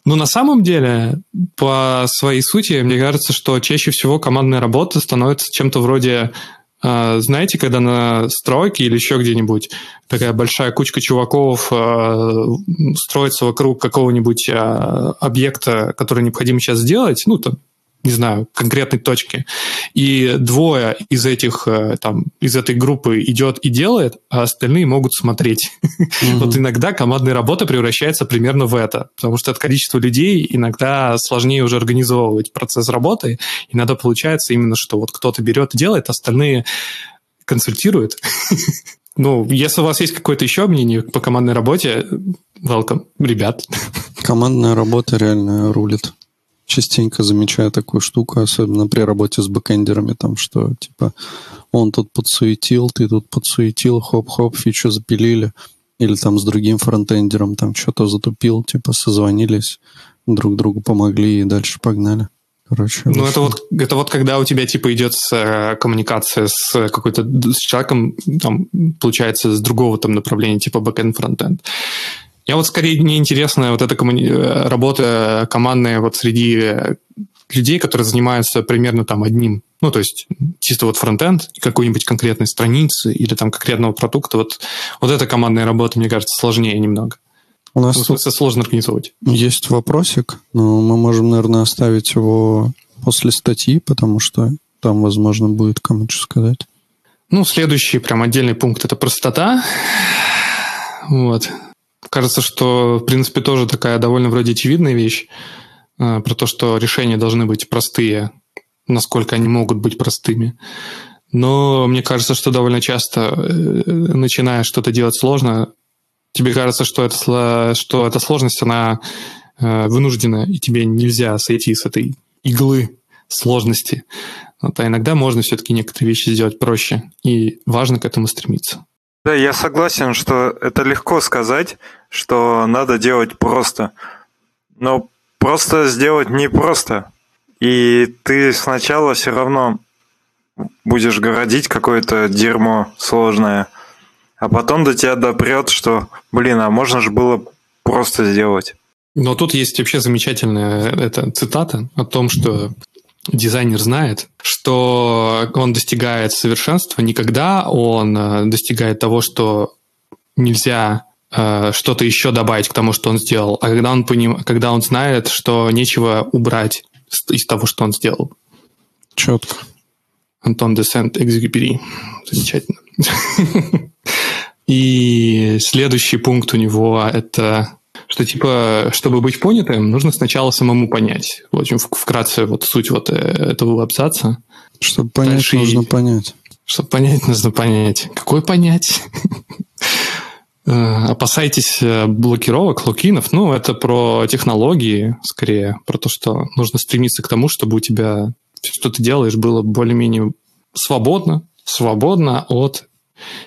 Но на самом деле, по своей сути, мне кажется, что чаще всего командная работа становится чем-то вроде знаете, когда на стройке или еще где-нибудь такая большая кучка чуваков а, строится вокруг какого-нибудь а, объекта, который необходимо сейчас сделать, ну, там, не знаю, конкретной точки, и двое из этих, э, там, из этой группы идет и делает, а остальные могут смотреть. Mm-hmm. Вот иногда командная работа превращается примерно в это, потому что от количества людей иногда сложнее уже организовывать процесс работы, иногда получается именно, что вот кто-то берет и делает, остальные консультируют. Ну, если у вас есть какое-то еще мнение по командной работе, welcome, ребят. Командная работа реально рулит частенько замечаю такую штуку, особенно при работе с бэкэндерами, там, что, типа, он тут подсуетил, ты тут подсуетил, хоп-хоп, фичу запилили, или там с другим фронтендером там что-то затупил, типа созвонились, друг другу помогли и дальше погнали. Короче, ну, это вот, это вот когда у тебя, типа, идет э, коммуникация с какой-то с человеком, там, получается, с другого там направления, типа backend фронтенд. Я вот скорее мне интересна вот эта коммуни... Э, работа командная вот среди людей, которые занимаются примерно там одним, ну, то есть чисто вот фронтенд какой-нибудь конкретной страницы или там конкретного продукта, вот, вот эта командная работа, мне кажется, сложнее немного. У нас ну, тут сложно организовывать. Есть вопросик, но мы можем, наверное, оставить его после статьи, потому что там, возможно, будет кому-то сказать. Ну, следующий прям отдельный пункт – это простота. Вот. Кажется, что, в принципе, тоже такая довольно вроде очевидная вещь э, про то, что решения должны быть простые, насколько они могут быть простыми. Но мне кажется, что довольно часто, э, начиная что-то делать сложно, тебе кажется, что это, что эта сложность, она э, вынуждена, и тебе нельзя сойти с этой иглы сложности. Вот, а иногда можно все-таки некоторые вещи сделать проще, и важно к этому стремиться. Да, я согласен, что это легко сказать, что надо делать просто. Но просто сделать непросто. И ты сначала все равно будешь городить какое-то дерьмо сложное – а потом до тебя допрет, что, блин, а можно же было просто сделать. Но тут есть вообще замечательная эта цитата о том, что дизайнер знает, что он достигает совершенства не когда он э, достигает того, что нельзя э, что-то еще добавить к тому, что он сделал, а когда он, поним... когда он знает, что нечего убрать из того, что он сделал. Четко. Антон де Сент-Экзюпери. Замечательно. И следующий пункт у него это что типа, чтобы быть понятым, нужно сначала самому понять. В общем, вкратце вот суть вот э, этого абзаца. Чтобы понять, Дальше нужно и... понять. Чтобы понять, нужно понять. Какой понять? Э, опасайтесь э, блокировок, лукинов. Ну, это про технологии, скорее, про то, что нужно стремиться к тому, чтобы у тебя все, что ты делаешь, было более-менее свободно, свободно от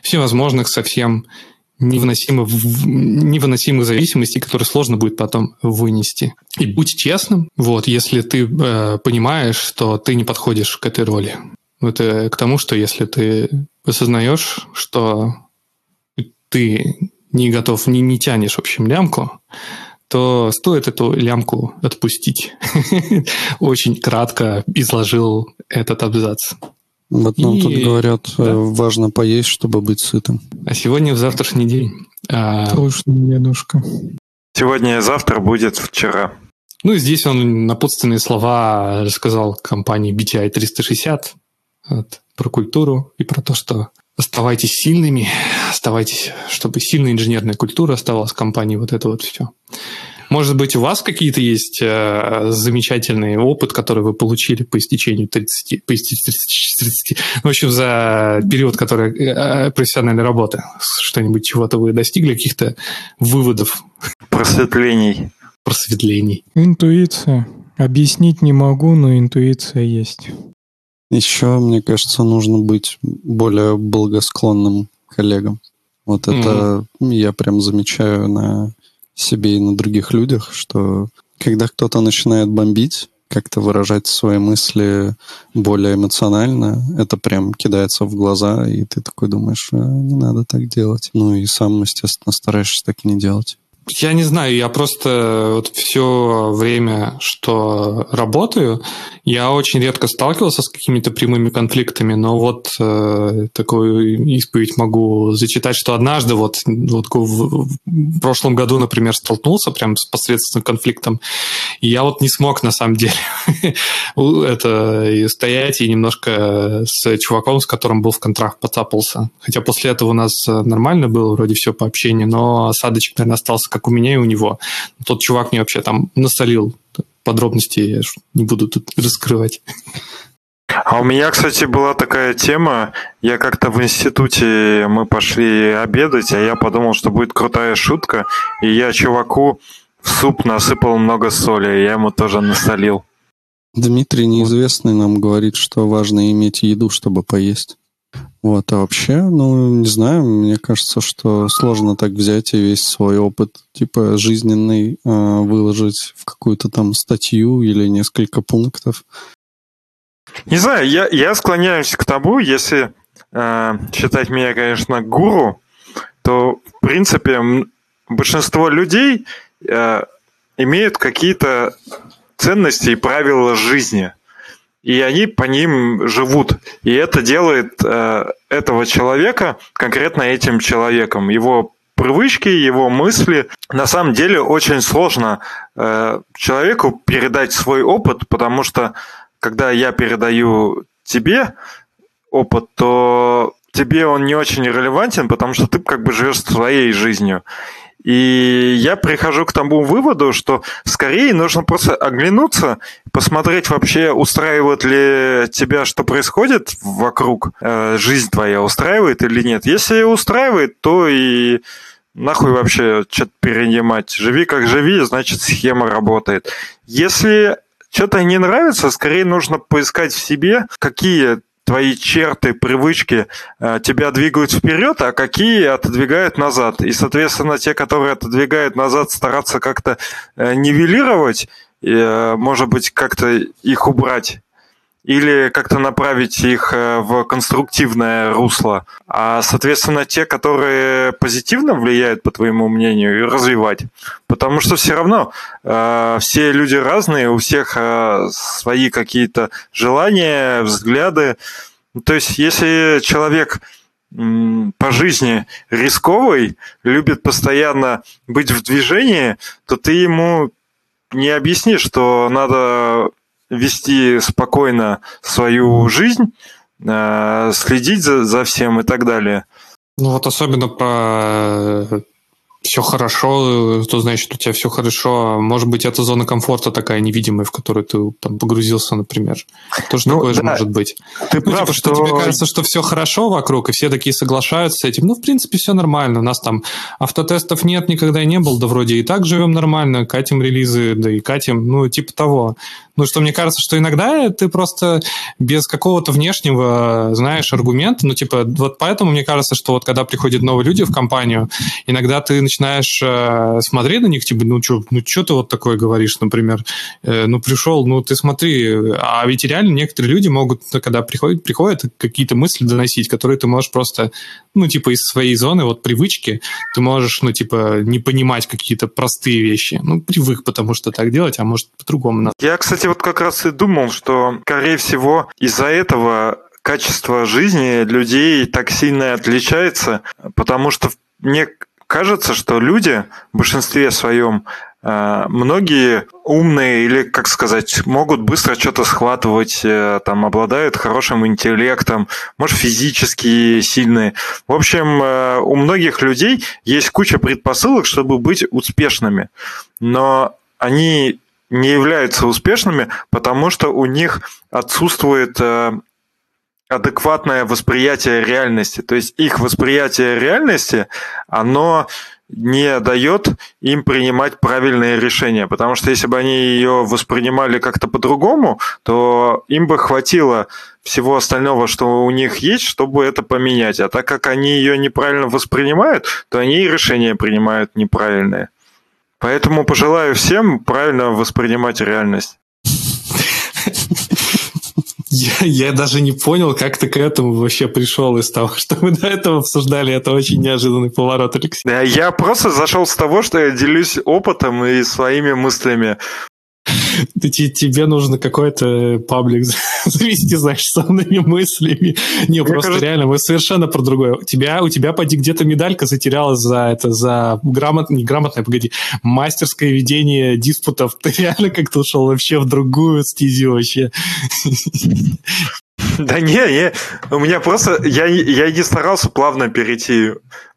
всевозможных совсем невыносимых, невыносимых зависимостей, которые сложно будет потом вынести. И будь честным, вот, если ты э, понимаешь, что ты не подходишь к этой роли. Это к тому, что если ты осознаешь, что ты не готов, не, не тянешь, в общем, лямку, то стоит эту лямку отпустить. Очень кратко изложил этот абзац. Вот нам и... тут говорят, да. Э, важно поесть, чтобы быть сытым. А сегодня в завтрашний день. А... Точно, дедушка. Сегодня и завтра будет вчера. Ну и здесь он напутственные слова рассказал компании BTI 360 вот, про культуру и про то, что оставайтесь сильными, оставайтесь, чтобы сильная инженерная культура оставалась в компании, вот это вот все. Может быть, у вас какие-то есть э, замечательный опыт, который вы получили по истечению 30, по истечению 30, 30 в общем, за период, который э, профессиональной работы, что-нибудь, чего-то вы достигли, каких-то выводов? Просветлений. Просветлений. Интуиция. Объяснить не могу, но интуиция есть. Еще, мне кажется, нужно быть более благосклонным коллегам. Вот это mm-hmm. я прям замечаю на себе и на других людях, что когда кто-то начинает бомбить, как-то выражать свои мысли более эмоционально, это прям кидается в глаза, и ты такой думаешь, а, не надо так делать. Ну и сам, естественно, стараешься так не делать. Я не знаю, я просто вот все время, что работаю, я очень редко сталкивался с какими-то прямыми конфликтами, но вот э, такую исповедь могу зачитать, что однажды вот, вот в, в прошлом году, например, столкнулся прям с посредственным конфликтом, и я вот не смог на самом деле это стоять и немножко с чуваком, с которым был в контракт, поцапался. Хотя после этого у нас нормально было вроде все по общению, но осадочек, наверное, остался как у меня и у него. Тот чувак мне вообще там насолил подробности, я не буду тут раскрывать. А у меня, кстати, была такая тема. Я как-то в институте мы пошли обедать, а я подумал, что будет крутая шутка, и я чуваку в суп насыпал много соли, и я ему тоже насолил. Дмитрий неизвестный нам говорит, что важно иметь еду, чтобы поесть. Вот, а вообще, ну, не знаю, мне кажется, что сложно так взять и весь свой опыт, типа, жизненный, э, выложить в какую-то там статью или несколько пунктов. Не знаю, я, я склоняюсь к тому, если э, считать меня, конечно, гуру, то, в принципе, большинство людей э, имеют какие-то ценности и правила жизни – и они по ним живут. И это делает э, этого человека конкретно этим человеком. Его привычки, его мысли. На самом деле очень сложно э, человеку передать свой опыт, потому что когда я передаю тебе опыт, то тебе он не очень релевантен, потому что ты как бы живешь своей жизнью. И я прихожу к тому выводу, что скорее нужно просто оглянуться, посмотреть вообще, устраивает ли тебя, что происходит вокруг, э, жизнь твоя устраивает или нет. Если устраивает, то и нахуй вообще что-то перенимать. Живи как живи, значит схема работает. Если что-то не нравится, скорее нужно поискать в себе, какие твои черты, привычки э, тебя двигают вперед, а какие отодвигают назад. И, соответственно, те, которые отодвигают назад, стараться как-то э, нивелировать, э, может быть, как-то их убрать или как-то направить их э, в конструктивное русло, а, соответственно, те, которые позитивно влияют, по твоему мнению, и развивать. Потому что все равно э, все люди разные, у всех э, свои какие-то желания, взгляды. То есть, если человек по жизни рисковый, любит постоянно быть в движении, то ты ему не объяснишь, что надо вести спокойно свою жизнь, э, следить за, за всем и так далее. Ну вот особенно про все хорошо, то значит у тебя все хорошо. Может быть, это зона комфорта такая невидимая, в которую ты там погрузился, например. Тоже ну, такое да. же может быть. Ты ну, прав, типа, что... что тебе кажется, что все хорошо вокруг, и все такие соглашаются с этим. Ну, в принципе, все нормально. У нас там автотестов нет, никогда и не было, да вроде и так живем нормально, катим релизы, да и катим, ну, типа того. Ну, что мне кажется, что иногда ты просто без какого-то внешнего, знаешь, аргумента, ну, типа, вот поэтому мне кажется, что вот когда приходят новые люди в компанию, иногда ты начинаешь э, смотреть на них, типа, ну, что ну, чё ты вот такое говоришь, например, э, ну, пришел, ну, ты смотри, а ведь реально некоторые люди могут, когда приходят, приходят какие-то мысли доносить, которые ты можешь просто, ну, типа, из своей зоны, вот, привычки, ты можешь, ну, типа, не понимать какие-то простые вещи. Ну, привык, потому что так делать, а может, по-другому. Я, кстати, кстати, вот как раз и думал, что, скорее всего, из-за этого качество жизни людей так сильно отличается, потому что мне кажется, что люди в большинстве своем э, многие умные или, как сказать, могут быстро что-то схватывать, э, там, обладают хорошим интеллектом, может, физически сильные. В общем, э, у многих людей есть куча предпосылок, чтобы быть успешными, но они не являются успешными, потому что у них отсутствует э, адекватное восприятие реальности. То есть их восприятие реальности, оно не дает им принимать правильные решения, потому что если бы они ее воспринимали как-то по-другому, то им бы хватило всего остального, что у них есть, чтобы это поменять. А так как они ее неправильно воспринимают, то они и решения принимают неправильные. Поэтому пожелаю всем правильно воспринимать реальность. Я, я даже не понял, как ты к этому вообще пришел из того, что мы до этого обсуждали. Это очень неожиданный поворот, Алексей. Я просто зашел с того, что я делюсь опытом и своими мыслями. Тебе нужно какой-то паблик завести, знаешь, с умными мыслями. Не, Мне просто кажется... реально, мы совершенно про другое. У тебя, у тебя, поди, где-то медалька затерялась за это, за грамот, не грамотное, погоди, мастерское ведение диспутов. Ты реально как-то ушел вообще в другую стезю вообще. Да не, не, у меня просто, я, я не старался плавно перейти.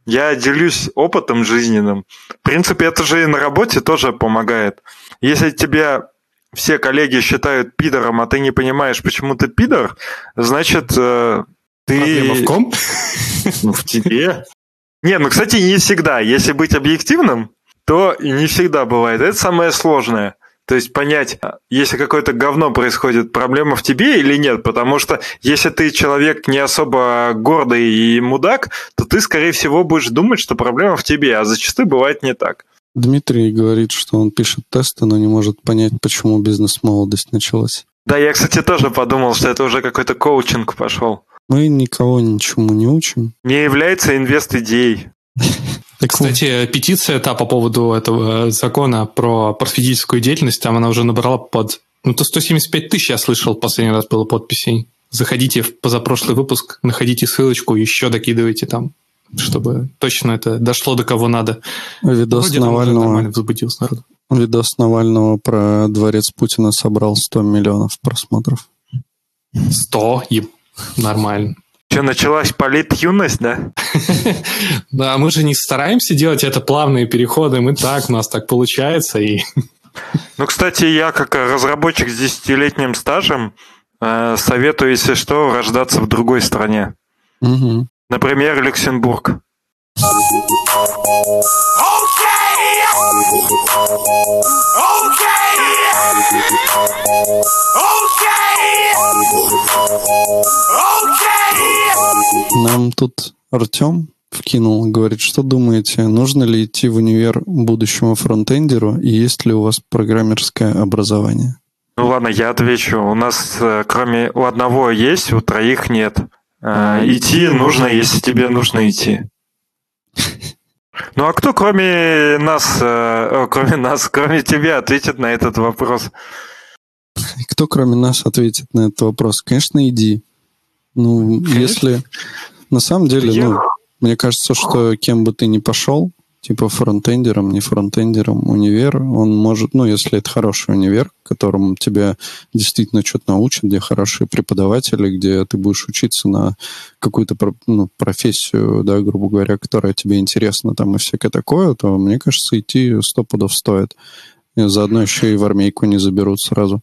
Я делюсь опытом жизненным. В принципе, это же и на работе тоже помогает. Если тебя все коллеги считают пидором, а ты не понимаешь, почему ты пидор, значит, э, ты... Проблема в ком? Ну, в тебе. Не, ну, кстати, не всегда. Если быть объективным, то не всегда бывает. Это самое сложное. То есть понять, если какое-то говно происходит, проблема в тебе или нет. Потому что если ты человек не особо гордый и мудак, то ты, скорее всего, будешь думать, что проблема в тебе, а зачастую бывает не так. Дмитрий говорит, что он пишет тесты, но не может понять, почему бизнес-молодость началась. Да, я, кстати, тоже подумал, что это уже какой-то коучинг пошел. Мы никого ничему не учим. Не является инвест-идеей. Кстати, петиция та по поводу этого закона про просветительскую деятельность, там она уже набрала под... Ну, то 175 тысяч, я слышал, последний раз было подписей. Заходите в позапрошлый выпуск, находите ссылочку, еще докидывайте там чтобы точно это дошло до кого надо. Видос Вроде Навального... возбудился народ. Видос Навального про дворец Путина собрал 100 миллионов просмотров. 100? Нормально. Что, началась полит-юность, да? Да, мы же не стараемся делать это плавные переходы, мы так, у нас так получается. И... Ну, кстати, я как разработчик с десятилетним стажем э, советую, если что, рождаться в другой стране. Угу. Например, Люксембург. Нам тут Артем вкинул, говорит, что думаете, нужно ли идти в универ будущему фронтендеру и есть ли у вас программерское образование? Ну ладно, я отвечу. У нас э, кроме у одного есть, у троих нет. А, идти нужно, если тебе нужно идти. Ну а кто кроме нас, э, кроме нас, кроме тебя ответит на этот вопрос? Кто кроме нас ответит на этот вопрос? Конечно, иди. Ну, Конечно. если... На самом деле, Я... ну, мне кажется, что кем бы ты ни пошел, типа фронтендером, не фронтендером, универ, он может, ну, если это хороший универ, которым тебя действительно что-то научат, где хорошие преподаватели, где ты будешь учиться на какую-то ну, профессию, да, грубо говоря, которая тебе интересна там и всякое такое, то, мне кажется, идти сто пудов стоит. И заодно еще и в армейку не заберут сразу.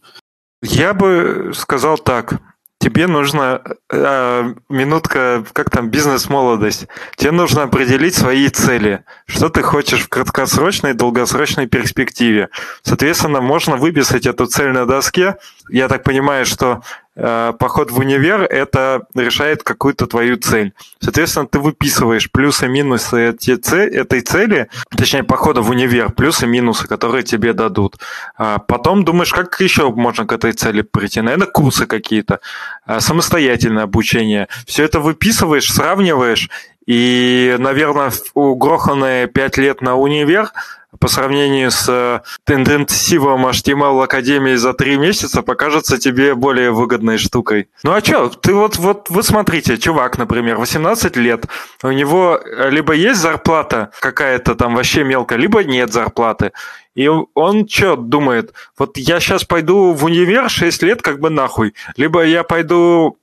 Я бы сказал так тебе нужно э, минутка, как там, бизнес-молодость. Тебе нужно определить свои цели. Что ты хочешь в краткосрочной и долгосрочной перспективе. Соответственно, можно выписать эту цель на доске. Я так понимаю, что Э, поход в универ это решает какую-то твою цель. Соответственно, ты выписываешь плюсы-минусы этой цели, точнее, похода в универ, плюсы-минусы, которые тебе дадут. А потом думаешь, как еще можно к этой цели прийти. Наверное, курсы какие-то, а, самостоятельное обучение. Все это выписываешь, сравниваешь, и, наверное, угроханные пять лет на универ – по сравнению с э, интенсивом HTML Академии за три месяца покажется тебе более выгодной штукой. Ну а что, ты вот, вот вы смотрите, чувак, например, 18 лет, у него либо есть зарплата какая-то там вообще мелкая, либо нет зарплаты. И он что думает, вот я сейчас пойду в универ 6 лет как бы нахуй, либо я пойду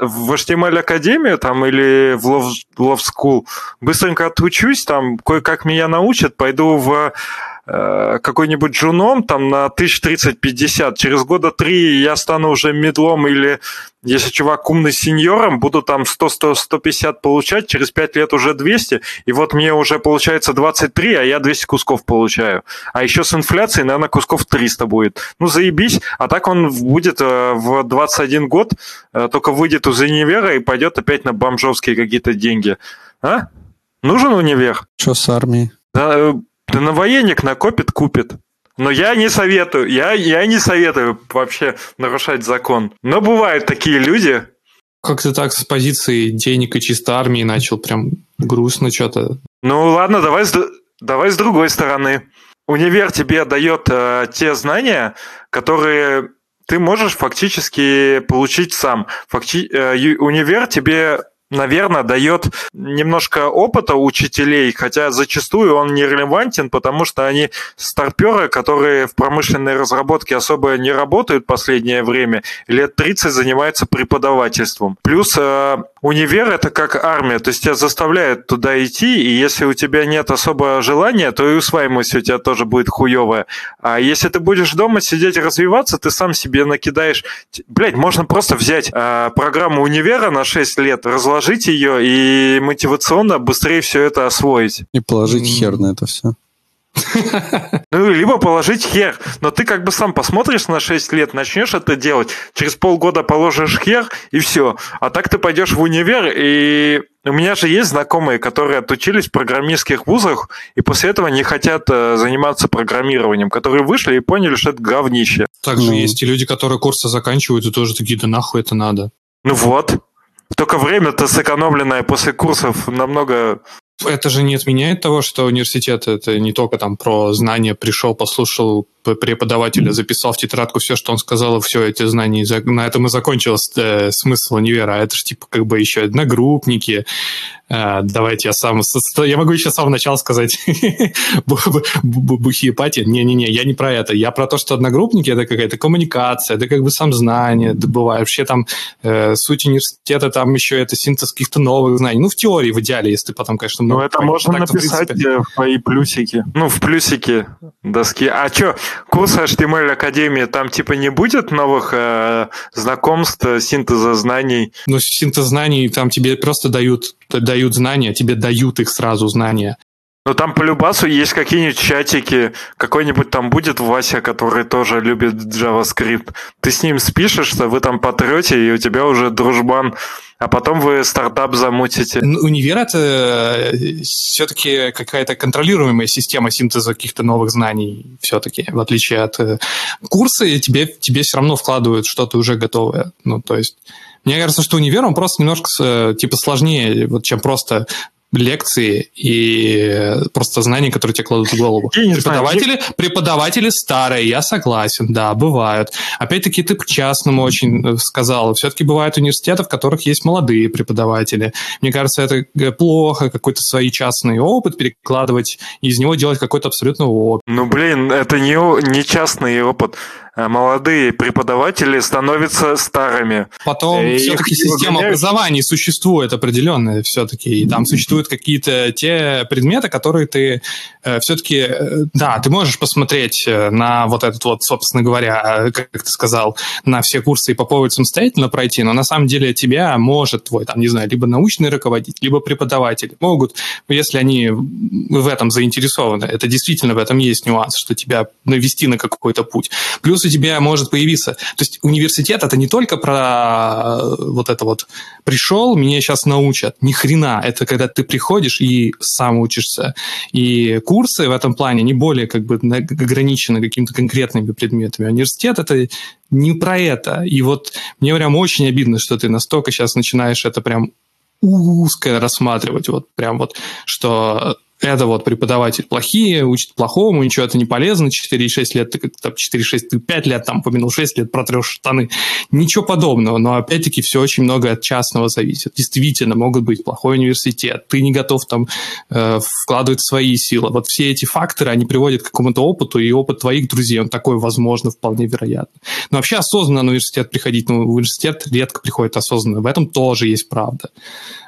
в HTML Академию там или в Love, Love School быстренько отучусь, там кое-как меня научат, пойду в какой-нибудь джуном там на 1030-50, через года три я стану уже медлом или если чувак умный сеньором, буду там 100-100-150 получать, через 5 лет уже 200, и вот мне уже получается 23, а я 200 кусков получаю. А еще с инфляцией, наверное, кусков 300 будет. Ну, заебись. А так он будет э, в 21 год, э, только выйдет из универа и пойдет опять на бомжовские какие-то деньги. А? Нужен универ? Что с армией? Да, да на военник накопит, купит. Но я не советую, я, я не советую вообще нарушать закон. Но бывают такие люди. Как ты так с позиции денег и чисто армии начал? Прям грустно что-то. Ну ладно, давай с, давай с другой стороны. Универ тебе дает э, те знания, которые ты можешь фактически получить сам. Факти, э, универ тебе наверное, дает немножко опыта учителей, хотя зачастую он не релевантен, потому что они старперы, которые в промышленной разработке особо не работают в последнее время, лет 30 занимаются преподавательством. Плюс э, универ это как армия, то есть тебя заставляют туда идти, и если у тебя нет особого желания, то и усваиваемость у тебя тоже будет хуевая. А если ты будешь дома сидеть развиваться, ты сам себе накидаешь... Блять, можно просто взять э, программу универа на 6 лет, разложить положить ее и мотивационно быстрее все это освоить. И положить хер на это все. Ну, либо положить хер. Но ты как бы сам посмотришь на 6 лет, начнешь это делать, через полгода положишь хер, и все. А так ты пойдешь в универ, и у меня же есть знакомые, которые отучились в программистских вузах, и после этого не хотят э, заниматься программированием, которые вышли и поняли, что это говнище. Также ну. есть и люди, которые курсы заканчивают, и тоже такие, да нахуй это надо. Ну вот. Только время-то сэкономленное после курсов намного это же не отменяет того, что университет это не только там про знания пришел, послушал преподавателя, записал в тетрадку все, что он сказал, и все эти знания, на этом и закончился э, смысл универа. А это же типа как бы еще одногруппники. Э, давайте я сам... Я могу еще с самого начала сказать бухиепатия. Не-не-не, я не про это. Я про то, что одногруппники — это какая-то коммуникация, это как бы сам знание добываю. Вообще там э, суть университета, там еще это синтез каких-то новых знаний. Ну, в теории, в идеале, если потом, конечно, много... Ну, это можно написать в, в мои плюсики. Ну, в плюсики доски. А что, курс HTML Академии, там типа не будет новых э, знакомств, э, синтеза знаний? Ну, синтез знаний там тебе просто дают, дают знания, тебе дают их сразу знания. Ну там по любасу есть какие-нибудь чатики, какой-нибудь там будет Вася, который тоже любит JavaScript. Ты с ним спишешься, вы там потрете, и у тебя уже дружбан а потом вы стартап замутите. Универ — это э, все-таки какая-то контролируемая система синтеза каких-то новых знаний все-таки, в отличие от э, курса, и тебе, тебе все равно вкладывают что-то уже готовое. Ну, то есть мне кажется, что универ, он просто немножко э, типа сложнее, вот, чем просто лекции и просто знания, которые тебе кладут в голову. Преподаватели, знаю, преподаватели старые, я согласен, да, бывают. Опять-таки ты к частному очень э, сказал. Все-таки бывают университеты, в которых есть молодые преподаватели. Мне кажется, это э, плохо, какой-то свой частный опыт перекладывать и из него делать какой-то абсолютно опыт. Ну, блин, это не, не частный опыт. Э, молодые преподаватели становятся старыми. Потом и все-таки система выгоняют. образования существует определенная все-таки, и там существуют какие-то те предметы, которые ты э, все-таки, э, да, ты можешь посмотреть э, на вот этот вот, собственно говоря, э, как ты сказал, на все курсы и попробовать самостоятельно пройти, но на самом деле тебя может твой, там, не знаю, либо научный руководитель, либо преподаватель могут, если они в этом заинтересованы, это действительно в этом есть нюанс, что тебя навести на какой-то путь. Плюс у тебя может появиться. То есть университет это не только про э, вот это вот пришел, меня сейчас научат. Ни хрена. Это когда ты приходишь и сам учишься. И курсы в этом плане не более как бы ограничены какими-то конкретными предметами. Университет это не про это. И вот мне прям очень обидно, что ты настолько сейчас начинаешь это прям узко рассматривать, вот прям вот, что это вот преподаватель плохие, учит плохому, ничего это не полезно, 4,6 лет, ты там 4,6, ты 5 лет там помянул, 6 лет протрешь штаны. Ничего подобного, но опять-таки все очень много от частного зависит. Действительно, могут быть плохой университет, ты не готов там э, вкладывать свои силы. Вот все эти факторы, они приводят к какому-то опыту, и опыт твоих друзей, он такой, возможно, вполне вероятно. Но вообще осознанно на университет приходить, ну, в университет редко приходит осознанно, в этом тоже есть правда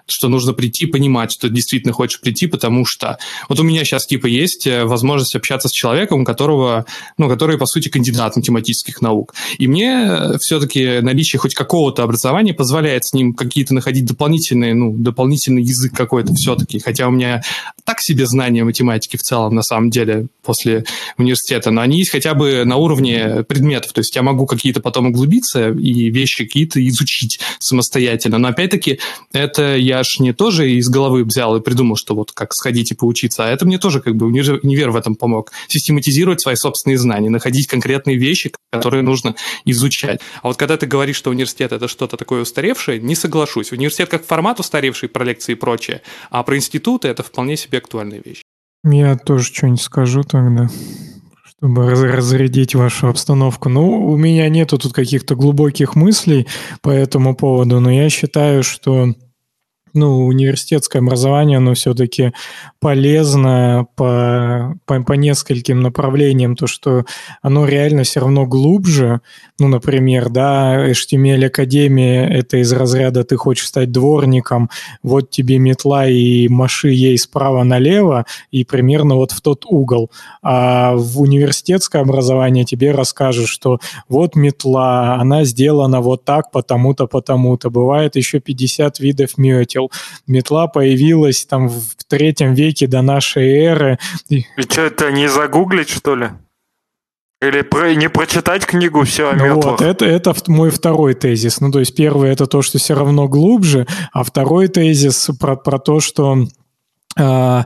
что нужно прийти, понимать, что ты действительно хочешь прийти, потому что вот у меня сейчас типа есть э, возможность общаться с человеком, которого, ну, который, по сути, кандидат математических наук. И мне э, все-таки наличие хоть какого-то образования позволяет с ним какие-то находить дополнительные, ну, дополнительный язык какой-то все-таки. Хотя у меня так себе знания математики в целом, на самом деле, после университета, но они есть хотя бы на уровне предметов. То есть я могу какие-то потом углубиться и вещи какие-то изучить самостоятельно. Но опять-таки это я я ж не тоже из головы взял и придумал, что вот как сходить и поучиться, а это мне тоже как бы универ в этом помог. Систематизировать свои собственные знания, находить конкретные вещи, которые нужно изучать. А вот когда ты говоришь, что университет это что-то такое устаревшее, не соглашусь. Университет как формат устаревший про лекции и прочее, а про институты это вполне себе актуальная вещь. Я тоже что-нибудь скажу тогда чтобы разрядить вашу обстановку. Ну, у меня нету тут каких-то глубоких мыслей по этому поводу, но я считаю, что ну, университетское образование, оно все-таки полезно по, по, по нескольким направлениям, то, что оно реально все равно глубже. Ну, например, да, HTML Академия – это из разряда «ты хочешь стать дворником, вот тебе метла и маши ей справа налево, и примерно вот в тот угол». А в университетское образование тебе расскажут, что вот метла, она сделана вот так, потому-то, потому-то. Бывает еще 50 видов метел, нашел. Метла появилась там в третьем веке до нашей эры. И что, это не загуглить, что ли? Или про, не прочитать книгу все о ну метлах? Вот, это, это мой второй тезис. Ну, то есть первый это то, что все равно глубже, а второй тезис про, про то, что э,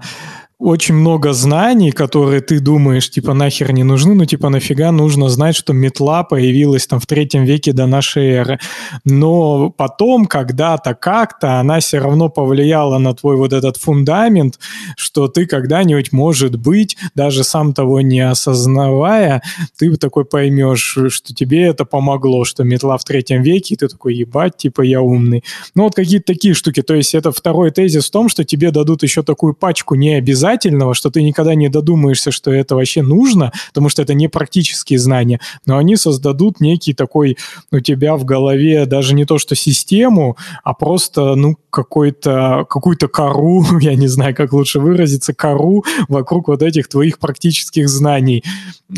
очень много знаний, которые ты думаешь, типа, нахер не нужны, ну, типа, нафига нужно знать, что метла появилась там в третьем веке до нашей эры. Но потом, когда-то, как-то она все равно повлияла на твой вот этот фундамент, что ты когда-нибудь, может быть, даже сам того не осознавая, ты такой поймешь, что тебе это помогло, что метла в третьем веке, и ты такой, ебать, типа, я умный. Ну, вот какие-то такие штуки. То есть это второй тезис в том, что тебе дадут еще такую пачку не обязательно обязательного, что ты никогда не додумаешься, что это вообще нужно, потому что это не практические знания, но они создадут некий такой у тебя в голове даже не то что систему, а просто, ну, какой-то, какую-то кору, я не знаю, как лучше выразиться, кору вокруг вот этих твоих практических знаний.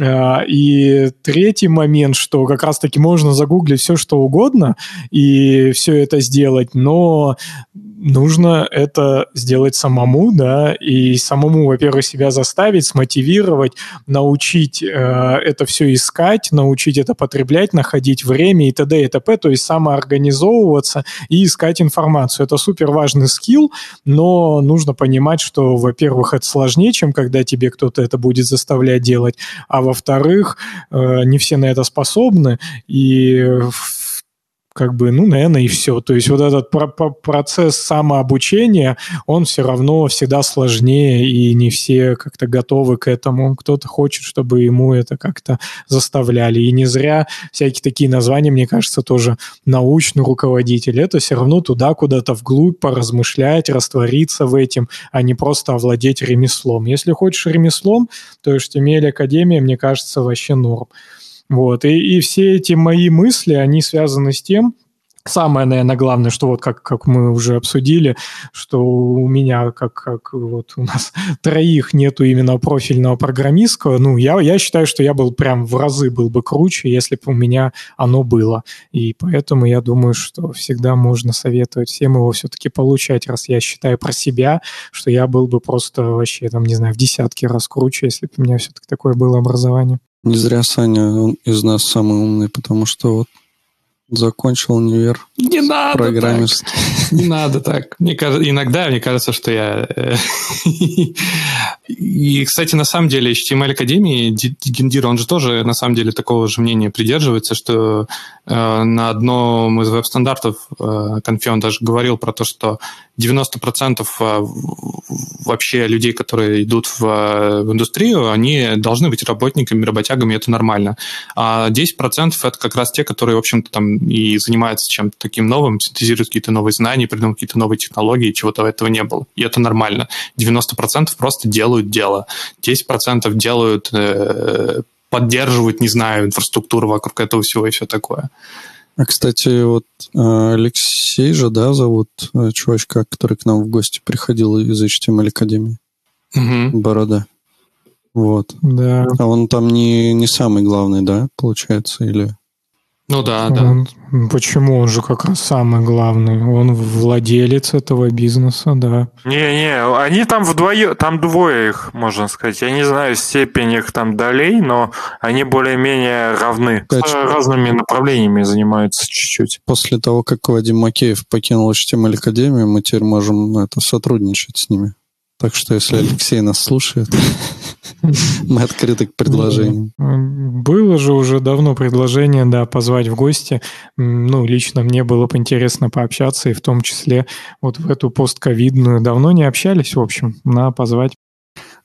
А, и третий момент, что как раз-таки можно загуглить все, что угодно, и все это сделать, но нужно это сделать самому, да, и самому, во-первых, себя заставить, смотивировать, научить э, это все искать, научить это потреблять, находить время и т.д. и т.п., то есть самоорганизовываться и искать информацию. Это супер важный скилл, но нужно понимать, что, во-первых, это сложнее, чем когда тебе кто-то это будет заставлять делать, а во-вторых, э, не все на это способны, и как бы, ну, наверное, и все. То есть вот этот про про процесс самообучения, он все равно всегда сложнее, и не все как-то готовы к этому. Кто-то хочет, чтобы ему это как-то заставляли. И не зря всякие такие названия, мне кажется, тоже научный руководитель. Это все равно туда куда-то вглубь поразмышлять, раствориться в этом, а не просто овладеть ремеслом. Если хочешь ремеслом, то HTML Академия, мне кажется, вообще норм. Вот. И, и все эти мои мысли, они связаны с тем, Самое, наверное, главное, что вот как, как мы уже обсудили, что у меня, как, как вот у нас троих нету именно профильного программистского, ну, я, я считаю, что я был прям в разы был бы круче, если бы у меня оно было. И поэтому я думаю, что всегда можно советовать всем его все-таки получать, раз я считаю про себя, что я был бы просто вообще, там, не знаю, в десятки раз круче, если бы у меня все-таки такое было образование. Не зря Саня он из нас самый умный, потому что вот закончил универ. Не надо программист. так. Не надо так. Мне кажется, иногда мне кажется, что я... Э, и, кстати, на самом деле HTML Академии Гендир, он же тоже на самом деле такого же мнения придерживается, что э, на одном из веб-стандартов э, Конфе он даже говорил про то, что 90% э, вообще людей, которые идут в, в индустрию, они должны быть работниками, работягами, это нормально. А 10% это как раз те, которые, в общем-то, там и занимаются чем-то таким новым, синтезируют какие-то новые знания, придумывают какие-то новые технологии, чего-то этого не было. И это нормально. 90% просто делают дело. 10% делают, э, поддерживают, не знаю, инфраструктуру вокруг этого всего и все такое. А, кстати, вот э, Алексей же, да, зовут э, чувачка, который к нам в гости приходил из HTML Академии. Угу. Борода. Вот. Да. А он там не, не самый главный, да, получается, или... Ну да, он, да. Почему? Он же как раз самый главный. Он владелец этого бизнеса, да. Не-не, они там вдвоем, там двое их, можно сказать. Я не знаю степень их там долей, но они более-менее равны. С разными направлениями занимаются чуть-чуть. После того, как Вадим Макеев покинул HTML Академию, мы теперь можем это, сотрудничать с ними. Так что, если Алексей нас слушает, мы открыты к предложениям. Было же уже давно предложение, да, позвать в гости. Ну, лично мне было бы интересно пообщаться, и в том числе вот в эту постковидную. Давно не общались, в общем, надо позвать.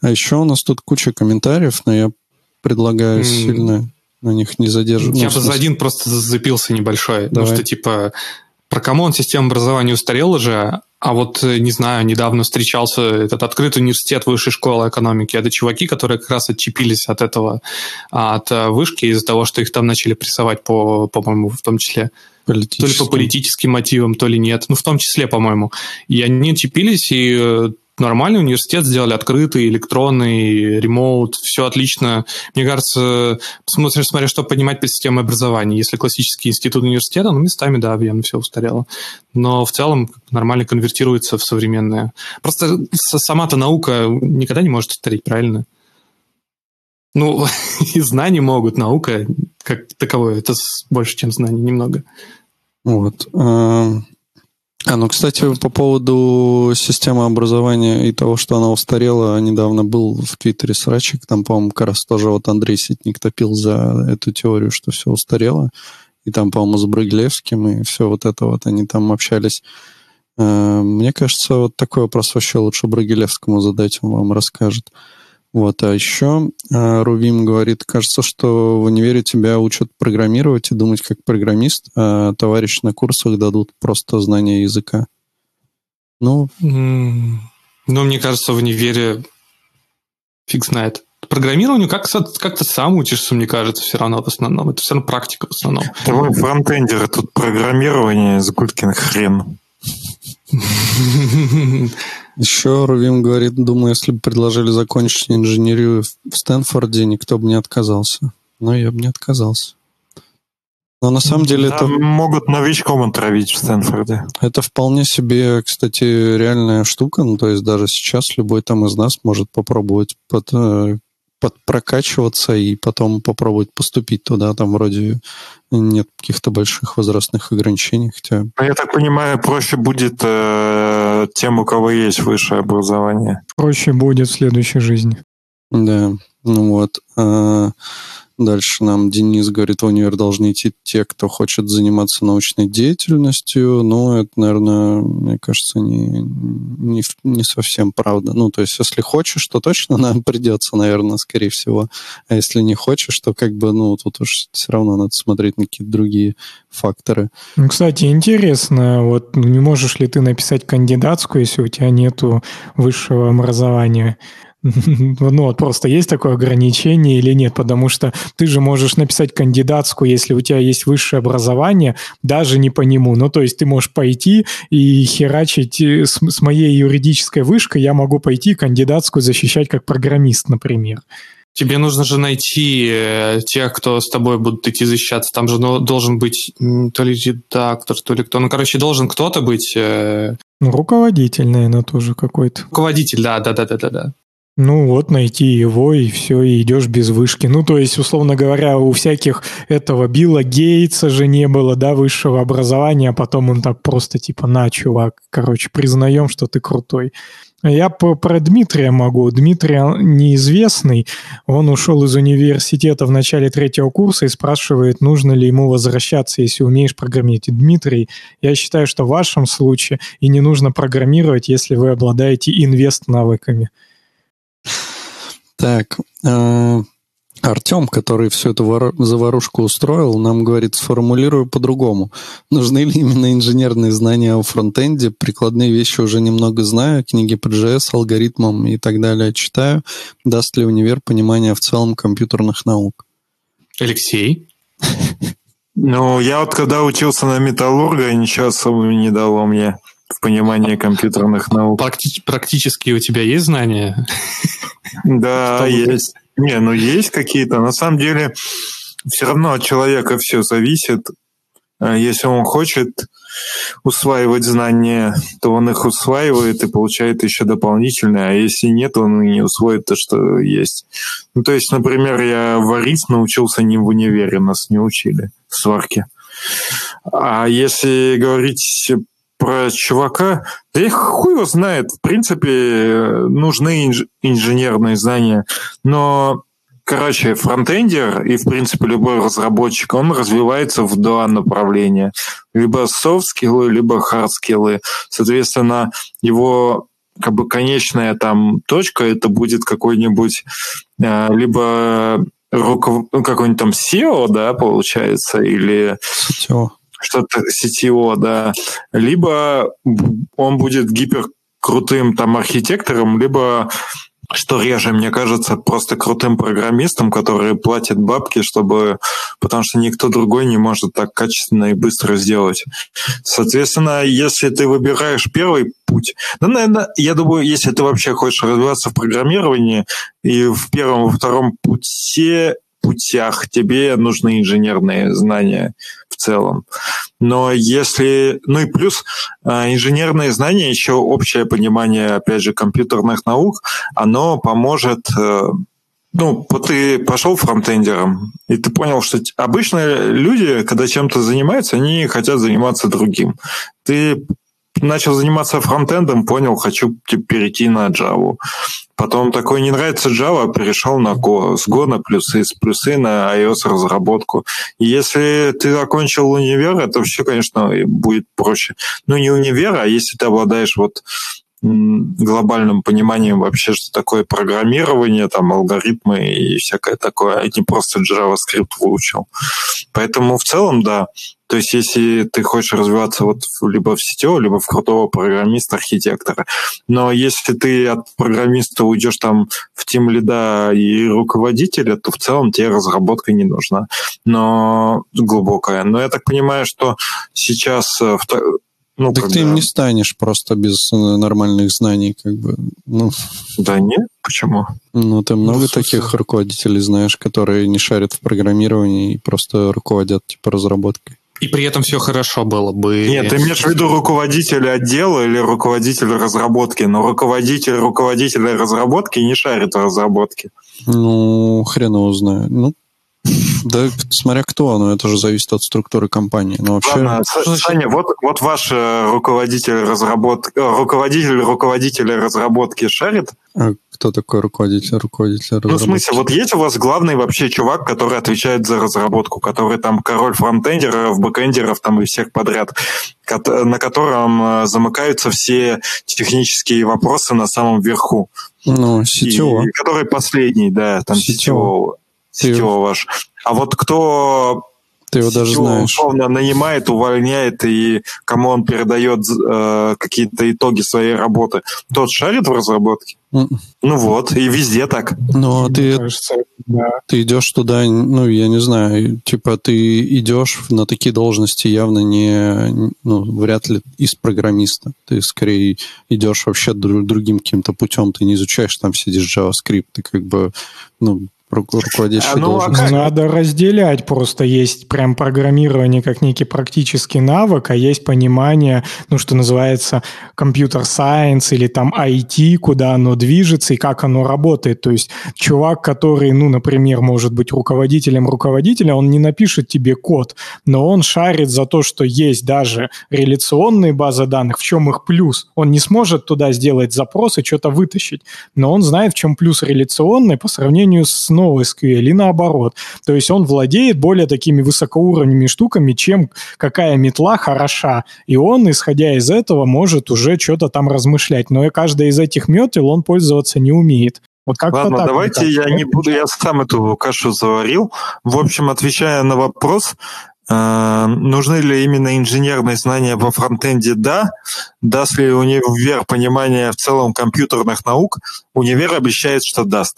А еще у нас тут куча комментариев, но я предлагаю сильно на них не задерживаться. Я бы за один просто зацепился небольшой. Потому что, типа, про come on система образования устарела же, а вот, э, не знаю, недавно встречался этот открытый университет высшей школы экономики. Это чуваки, которые как раз отщепились от этого, от э, вышки из-за того, что их там начали прессовать, по, по-моему, в том числе. То ли по политическим мотивам, то ли нет. Ну, в том числе, по-моему. И они отчепились, и э, нормальный университет сделали, открытый, электронный, ремоут, все отлично. Мне кажется, смотришь, смотря что поднимать под системой образования. Если классический институт университета, ну, местами, да, явно все устарело. Но в целом нормально конвертируется в современное. Просто сама-то наука никогда не может устареть, правильно? Ну, и знания могут, наука как таковое, это больше, чем знания, немного. Вот. А, ну, кстати, по поводу системы образования и того, что она устарела, недавно был в Твиттере срачик, там, по-моему, как раз тоже вот Андрей Ситник топил за эту теорию, что все устарело, и там, по-моему, с Брыглевским, и все вот это вот, они там общались. Э, мне кажется, вот такой вопрос вообще лучше Брагилевскому задать, он вам расскажет. Вот, а еще э, Рувим говорит, кажется, что в универе тебя учат программировать и думать как программист, а товарищи на курсах дадут просто знание языка. Ну, ну, мне кажется, в универе фиг знает. Программированию как, как-то сам учишься, мне кажется, все равно в основном. Это все равно практика в основном. Давай фронтендеры, тут программирование, Загулькин хрен. Еще Рувим говорит, думаю, если бы предложили закончить инженерию в Стэнфорде, никто бы не отказался. Но я бы не отказался. Но на самом деле Там это... могут новичком отравить в Стэнфорде. Это вполне себе, кстати, реальная штука. Ну, то есть даже сейчас любой там из нас может попробовать под, э, подпрокачиваться и потом попробовать поступить туда. Там вроде нет каких-то больших возрастных ограничений. Хотя... Ну, я так понимаю, проще будет э, тем, у кого есть высшее образование. Проще будет в следующей жизни. Да, ну вот. А, Дальше нам Денис говорит, в универ должны идти те, кто хочет заниматься научной деятельностью. Но это, наверное, мне кажется, не, не, не совсем правда. Ну, то есть, если хочешь, то точно нам придется, наверное, скорее всего. А если не хочешь, то как бы, ну, тут уж все равно надо смотреть на какие-то другие факторы. Ну, кстати, интересно, вот не можешь ли ты написать кандидатскую, если у тебя нету высшего образования? Ну, вот просто есть такое ограничение или нет? Потому что ты же можешь написать кандидатскую, если у тебя есть высшее образование, даже не по нему. Ну, то есть ты можешь пойти и херачить э, с, с моей юридической вышкой, я могу пойти кандидатскую защищать как программист, например. Тебе нужно же найти э, тех, кто с тобой будут идти защищаться. Там же ну, должен быть то ли редактор, то ли кто. Ну, короче, должен кто-то быть. Э... Ну, руководитель, наверное, тоже какой-то. Руководитель, да, да, да, да, да, да. Ну вот, найти его, и все, и идешь без вышки. Ну, то есть, условно говоря, у всяких этого Билла Гейтса же не было, да, высшего образования, а потом он так просто типа, на, чувак, короче, признаем, что ты крутой. Я по, про Дмитрия могу. Дмитрий неизвестный. Он ушел из университета в начале третьего курса и спрашивает, нужно ли ему возвращаться, если умеешь программировать. Дмитрий, я считаю, что в вашем случае и не нужно программировать, если вы обладаете инвест-навыками. Так, э, Артем, который всю эту заварушку устроил, нам говорит, сформулирую по-другому. Нужны ли именно инженерные знания о фронтенде? Прикладные вещи уже немного знаю, книги по JS, алгоритмам и так далее читаю. Даст ли универ понимание в целом компьютерных наук? Алексей? Ну, я вот когда учился на металлурга, ничего особого не дало мне в понимании компьютерных наук. Практи- практически у тебя есть знания? Да, есть. Не, ну есть какие-то. На самом деле, все равно от человека все зависит. А если он хочет усваивать знания, то он их усваивает и получает еще дополнительные, а если нет, он не усвоит то, что есть. Ну, то есть, например, я варить научился не в универе, нас не учили в сварке. А если говорить про чувака, да их хуй его знает. В принципе, нужны инж- инженерные знания. Но, короче, фронтендер и, в принципе, любой разработчик, он развивается в два направления. Либо софт-скиллы, либо хард-скиллы. Соответственно, его как бы конечная там точка это будет какой-нибудь э, либо руков... ну, какой-нибудь там SEO, да, получается, или... CTO что-то CTO, да, либо он будет гипер крутым там архитектором, либо что реже, мне кажется, просто крутым программистам, которые платят бабки, чтобы... Потому что никто другой не может так качественно и быстро сделать. Соответственно, если ты выбираешь первый путь... Ну, наверное, я думаю, если ты вообще хочешь развиваться в программировании, и в первом, во втором пути путях тебе нужны инженерные знания в целом. Но если... Ну и плюс а, инженерные знания, еще общее понимание, опять же, компьютерных наук, оно поможет э, ну, ты пошел фронтендером, и ты понял, что обычно люди, когда чем-то занимаются, они хотят заниматься другим. Ты начал заниматься фронтендом, понял, хочу типа, перейти на Java. Потом такой, не нравится Java, перешел на Go. С Go на плюсы, с плюсы на iOS-разработку. Если ты окончил универ, это все, конечно, будет проще. Ну, не универ, а если ты обладаешь вот глобальным пониманием вообще, что такое программирование, там, алгоритмы и всякое такое, а не просто JavaScript выучил. Поэтому в целом, да, то есть, если ты хочешь развиваться вот либо в сетевого, либо в крутого программиста, архитектора. Но если ты от программиста уйдешь там в тим лида и руководителя, то в целом тебе разработка не нужна. Но глубокая. Но я так понимаю, что сейчас э, ну, так когда... ты им не станешь просто без э, нормальных знаний, как бы. Ну. Да нет, почему? Ну, ты много ну, таких руководителей знаешь, которые не шарят в программировании и просто руководят типа разработкой. И при этом все хорошо было бы. Нет, ты имеешь в виду руководителя отдела или руководителя разработки, но руководитель руководителя разработки не шарит в разработке. Ну, хрен его знает. Ну, да, смотря кто, но это же зависит от структуры компании. Но вообще... Ладно, Саня, вот, вот ваш э, руководитель разработки, э, руководитель руководителя разработки шарит? А кто такой руководитель руководителя разработки? Ну, в смысле, вот есть у вас главный вообще чувак, который отвечает за разработку, который там король фронтендеров, бэкендеров там и всех подряд, на котором э, замыкаются все технические вопросы на самом верху. Ну, CTO. И, который последний, да, там CTO. CTO ваш. А вот кто ты его даже знаешь. условно нанимает, увольняет, и кому он передает э, какие-то итоги своей работы, тот шарит в разработке? Mm. Ну вот, и везде так. Ну, а ты, кажется, да. ты идешь туда, ну, я не знаю, типа ты идешь на такие должности явно не, ну, вряд ли из программиста. Ты скорее идешь вообще другим каким-то путем, ты не изучаешь там сидишь JavaScript, ты как бы, ну, руководящий а, ну, должность. Надо разделять просто. Есть прям программирование как некий практический навык, а есть понимание, ну, что называется компьютер-сайенс или там IT, куда оно движется и как оно работает. То есть чувак, который, ну, например, может быть руководителем руководителя, он не напишет тебе код, но он шарит за то, что есть даже реляционные базы данных, в чем их плюс. Он не сможет туда сделать запрос и что-то вытащить, но он знает, в чем плюс реляционный по сравнению с NoSQL и наоборот. То есть он владеет более такими высокоуровневыми штуками, чем какая метла хороша. И он, исходя из этого, может уже что-то там размышлять. Но каждая из этих метел он пользоваться не умеет. Вот как Ладно, так, давайте я не буду, я сам эту кашу заварил. В общем, отвечая на вопрос, э, нужны ли именно инженерные знания во фронтенде? Да. Даст ли универ понимание в целом компьютерных наук? Универ обещает, что даст.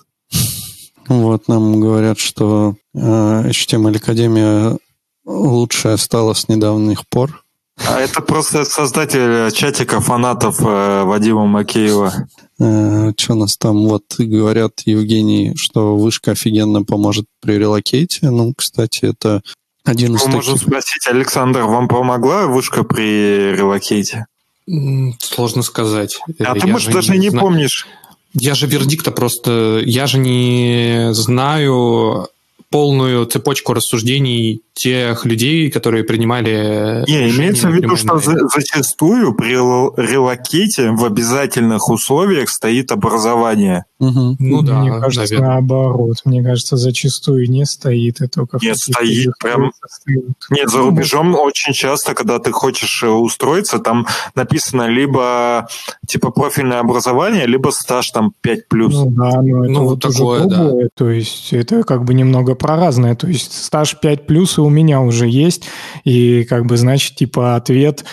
Вот нам говорят, что э, HTML Академия лучшая стала с недавних пор. А это просто создатель чатика фанатов э, Вадима Макеева. Э, что у нас там? Вот говорят, Евгений, что вышка офигенно поможет при релокейте. Ну, кстати, это один из таких... можем спросить, Александр, вам помогла вышка при релокейте? Сложно сказать. А Я ты, может, даже не, не помнишь. Я же вердикта просто... Я же не знаю полную цепочку рассуждений тех людей, которые принимали... Не, имеется в виду, что за, зачастую при релокете в обязательных условиях стоит образование. Угу. Ну да, Мне кажется, наверное. наоборот. Мне кажется, зачастую не стоит, и только Нет, стоит прям... Стоит. Нет, за ну, рубежом ну, очень часто, когда ты хочешь э, устроиться, там написано либо типа профильное образование, либо стаж там 5+. Ну да, но это ну, вот такое, да. То есть это как бы немного про разное. То есть стаж 5+, и у меня уже есть, и как бы, значит, типа ответ,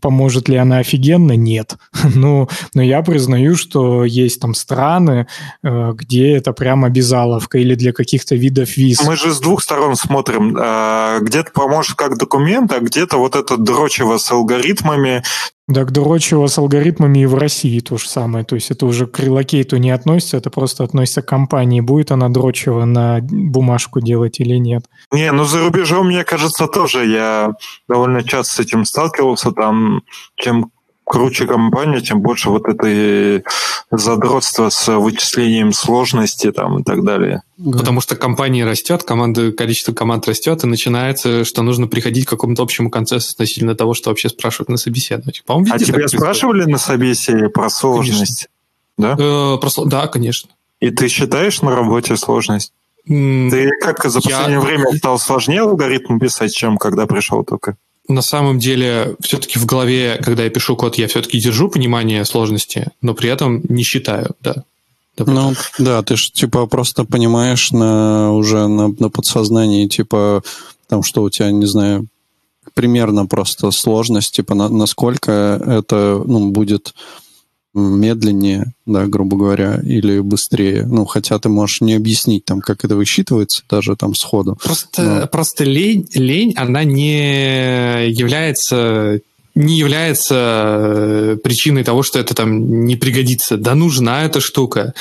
поможет ли она офигенно, нет. ну, но я признаю, что есть там страны, э, где это прям обязаловка или для каких-то видов виз. Мы же с двух сторон смотрим. А, где-то поможет как документ, а где-то вот это дрочево с алгоритмами, так дрочево с алгоритмами и в России то же самое. То есть это уже к релокейту не относится, это просто относится к компании. Будет она дрочево на бумажку делать или нет? Не, ну за рубежом, мне кажется, тоже я довольно часто с этим сталкивался. Там, чем круче компания, тем больше вот этой задротства с вычислением сложности там и так далее. Потому что компания растет, команда, количество команд растет, и начинается, что нужно приходить к какому-то общему консенсусу относительно того, что вообще спрашивают на собеседовании. По-моему, а тебя спрашивали на собесе про сложность? Конечно. Да? Э, про, да, конечно. И ты считаешь на работе сложность? Ты как за последнее я... время стал сложнее алгоритм писать, чем когда пришел только? На самом деле все-таки в голове, когда я пишу код, я все-таки держу понимание сложности, но при этом не считаю, да. Ну, да, ты же, типа, просто понимаешь на, уже на, на подсознании, типа, там, что у тебя, не знаю, примерно просто сложность, типа, на, насколько это, ну, будет медленнее, да, грубо говоря, или быстрее. Ну, хотя ты можешь не объяснить, там, как это высчитывается даже там сходу. Просто, Но... просто лень, лень, она не является не является э, причиной того, что это там не пригодится. Да нужна эта штука.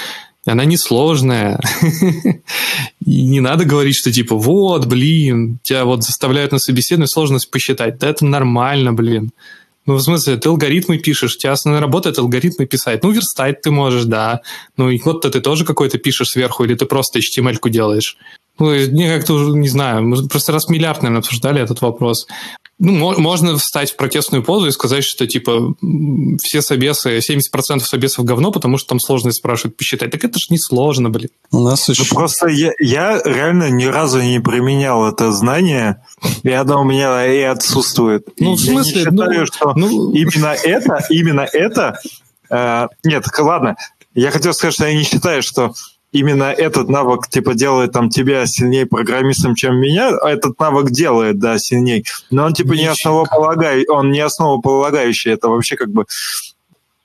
Она несложная. И не надо говорить, что типа, вот, блин, тебя вот заставляют на собеседование сложность посчитать. Да это нормально, блин. Ну, в смысле, ты алгоритмы пишешь, у тебя основная работа — это алгоритмы писать. Ну, верстать ты можешь, да. Ну, и код-то ты тоже какой-то пишешь сверху, или ты просто HTML-ку делаешь. Ну, мне как-то уже, не знаю, мы просто раз миллиард, наверное, обсуждали этот вопрос. Ну, можно встать в протестную позу и сказать, что, типа, все собесы, 70% собесов говно, потому что там сложность спрашивают посчитать. Так это же не сложно, блин. У нас еще... Ну, просто я, я реально ни разу не применял это знание, и оно у меня и отсутствует. Ну, в смысле? Я не считаю, ну, что ну... именно это, именно это... Э, нет, ладно, я хотел сказать, что я не считаю, что именно этот навык типа делает там тебя сильнее программистом, чем меня, а этот навык делает, да, сильнее. Но он типа Ничего. не основополагающий, он не основополагающий, это вообще как бы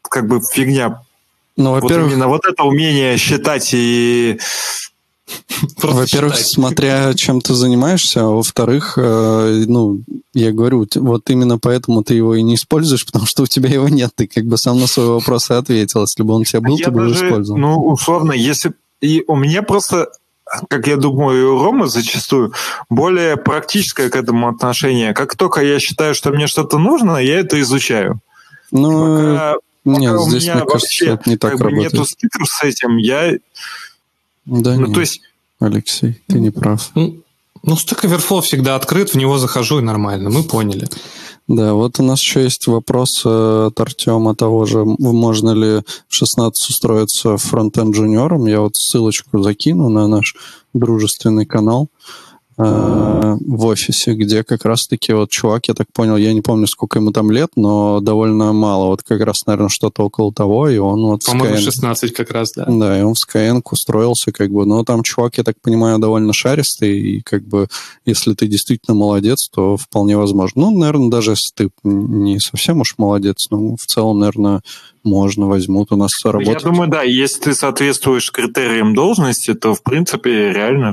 как бы фигня. Ну, во-первых, вот именно вот это умение считать и во-первых, смотря чем ты занимаешься, а во-вторых, э, ну, я говорю, вот именно поэтому ты его и не используешь, потому что у тебя его нет. Ты как бы сам на свой вопрос и ответил. Если бы он у тебя был, я ты бы его использовал. Ну, условно, если и у меня просто как я думаю, и у Ромы зачастую, более практическое к этому отношение. Как только я считаю, что мне что-то нужно, я это изучаю. Ну, пока, нет, пока здесь, мне кажется, это не так как работает. нету стиков с этим, я... Да ну, нет, то есть... Алексей, ты не прав. Ну, ну, Stack Overflow всегда открыт, в него захожу и нормально, мы поняли. Да, вот у нас еще есть вопрос э, от Артема того же, можно ли в 16 устроиться фронтенд джуниором. Я вот ссылочку закину на наш дружественный канал. Э, в офисе, где как раз-таки вот чувак, я так понял, я не помню, сколько ему там лет, но довольно мало. Вот как раз, наверное, что-то около того, и он вот... По-моему, Skyeng... 16 как раз, да. Да, и он в Skyeng устроился, как бы. Но там чувак, я так понимаю, довольно шаристый, и как бы, если ты действительно молодец, то вполне возможно. Ну, наверное, даже если ты не совсем уж молодец, но в целом, наверное, можно, возьмут у нас работать. Я думаю, да, если ты соответствуешь критериям должности, то, в принципе, реально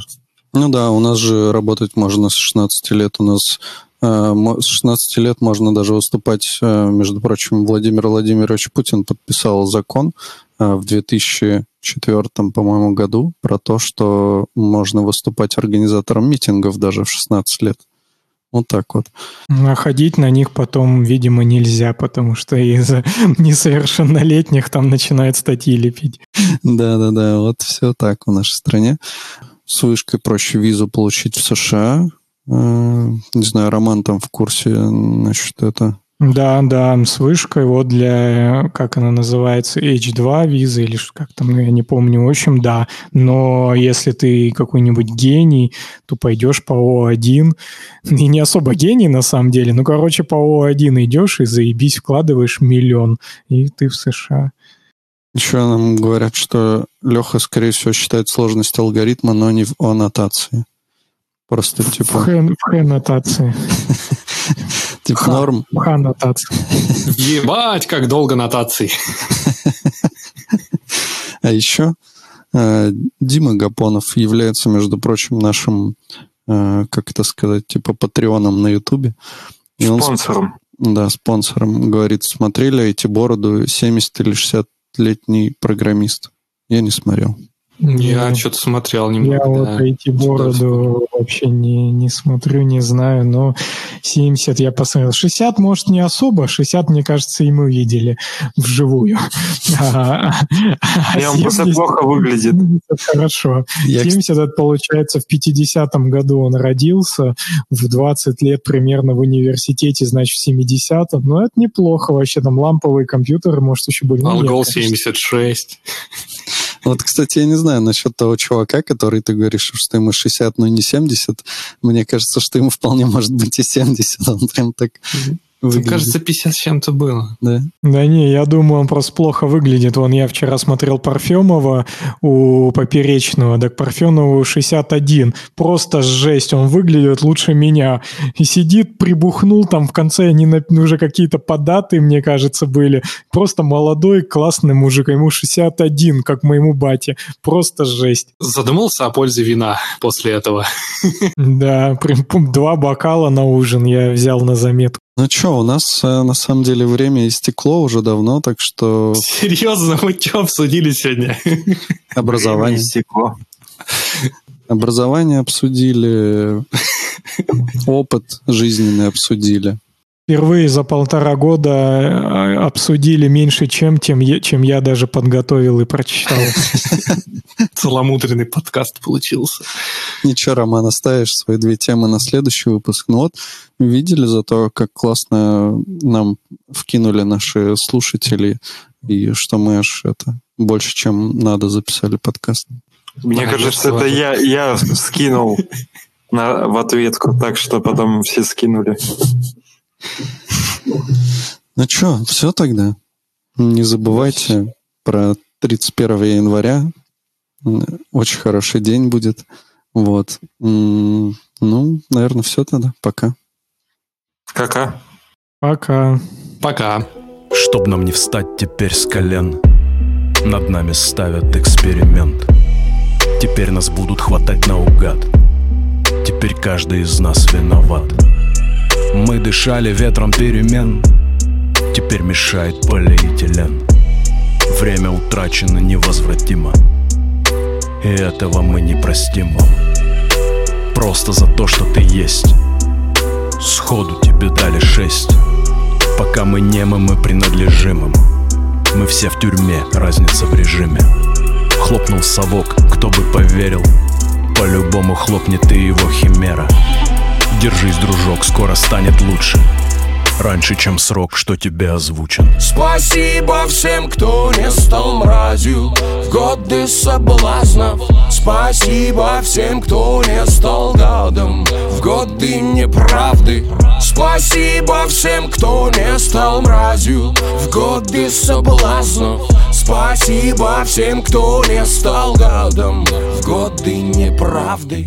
ну да, у нас же работать можно с 16 лет. У нас э, с 16 лет можно даже выступать. Э, между прочим, Владимир Владимирович Путин подписал закон э, в 2004, по-моему, году про то, что можно выступать организатором митингов даже в 16 лет. Вот так вот. А ходить на них потом, видимо, нельзя, потому что из-за несовершеннолетних там начинают статьи лепить. Да-да-да, вот все так в нашей стране с вышкой проще визу получить в США. Э, не знаю, Роман там в курсе, значит, это... Да, да, с вышкой, вот для, как она называется, H2 виза или как там, ну, я не помню, в общем, да. Но если ты какой-нибудь гений, то пойдешь по О1, и не особо гений на самом деле, ну, короче, по О1 идешь и заебись, вкладываешь миллион, и ты в США. Еще нам говорят, что Леха, скорее всего, считает сложность алгоритма, но не в аннотации. Просто В типа, в Х нотации. типа норм. В Х нотации. Ебать, как долго нотаций. А еще э, Дима Гапонов является, между прочим, нашим, э, как это сказать, типа патреоном на Ютубе. И он с- Спонсором. Да, спонсором. Говорит, смотрели эти бороду 70 или 60-летний программист. Я не смотрел. Я Не. что-то смотрел Я немного. вот да. эти бороду вообще не, не смотрю, не знаю, но 70 я посмотрел. 60, может, не особо, 60, мне кажется, и мы видели вживую. А- И он просто 70 плохо выглядит. Хорошо. Я, 70 это получается в 50-м году он родился, в 20 лет примерно в университете, значит, в 70-м. Но это неплохо вообще, там ламповые компьютеры, может, еще были. Алгол конечно. 76. Вот, кстати, я не знаю насчет того чувака, который ты говоришь, что ему 60, но не 70. Мне кажется, что ему вполне может быть и 70. Он прям так Мне выглядит. кажется, 50 с чем-то было. да. Да не, я думаю, он просто плохо выглядит. Вон я вчера смотрел Парфемова у Поперечного, так Парфенову 61. Просто жесть, он выглядит лучше меня. И сидит, прибухнул там в конце, они уже какие-то податы, мне кажется, были. Просто молодой, классный мужик, ему 61, как моему бате. Просто жесть. Задумался о пользе вина после этого. Да, два бокала на ужин я взял на заметку. Ну что, у нас э, на самом деле время истекло уже давно, так что Серьезно, мы что обсудили сегодня? образование, Время истекло. образование обсудили, опыт жизненный обсудили. Впервые за полтора года э, обсудили меньше, чем, тем, чем я даже подготовил и прочитал. Целомудренный подкаст получился. Ничего, Роман, оставишь свои две темы на следующий выпуск. Ну вот, видели зато, как классно нам вкинули наши слушатели, и что мы аж это больше, чем надо, записали подкаст. Мне Да, кажется, это я, я скинул на, в ответку, так что потом все скинули. Ну что, все тогда. Не забывайте про 31 января. Очень хороший день будет. Вот. Ну, наверное, все тогда. Пока. Кака? Пока. Пока. Чтоб нам не встать теперь с колен Над нами ставят эксперимент Теперь нас будут хватать наугад Теперь каждый из нас виноват Мы дышали ветром перемен. Теперь мешает полиэтилен Время утрачено невозвратимо. И этого мы не простим вам. Просто за то, что ты есть. Сходу тебе дали шесть. Пока мы немы, мы принадлежим им. Мы все в тюрьме, разница в режиме. Хлопнул совок, кто бы поверил. По-любому хлопнет и его химера Держись, дружок, скоро станет лучше. Раньше, чем срок, что тебе озвучен. Спасибо всем, кто не стал мразью. В годы соблазнов. Спасибо всем, кто не стал гадом. В годы неправды. Спасибо всем, кто не стал мразью. В годы соблазнов. Спасибо всем, кто не стал гадом. В годы неправды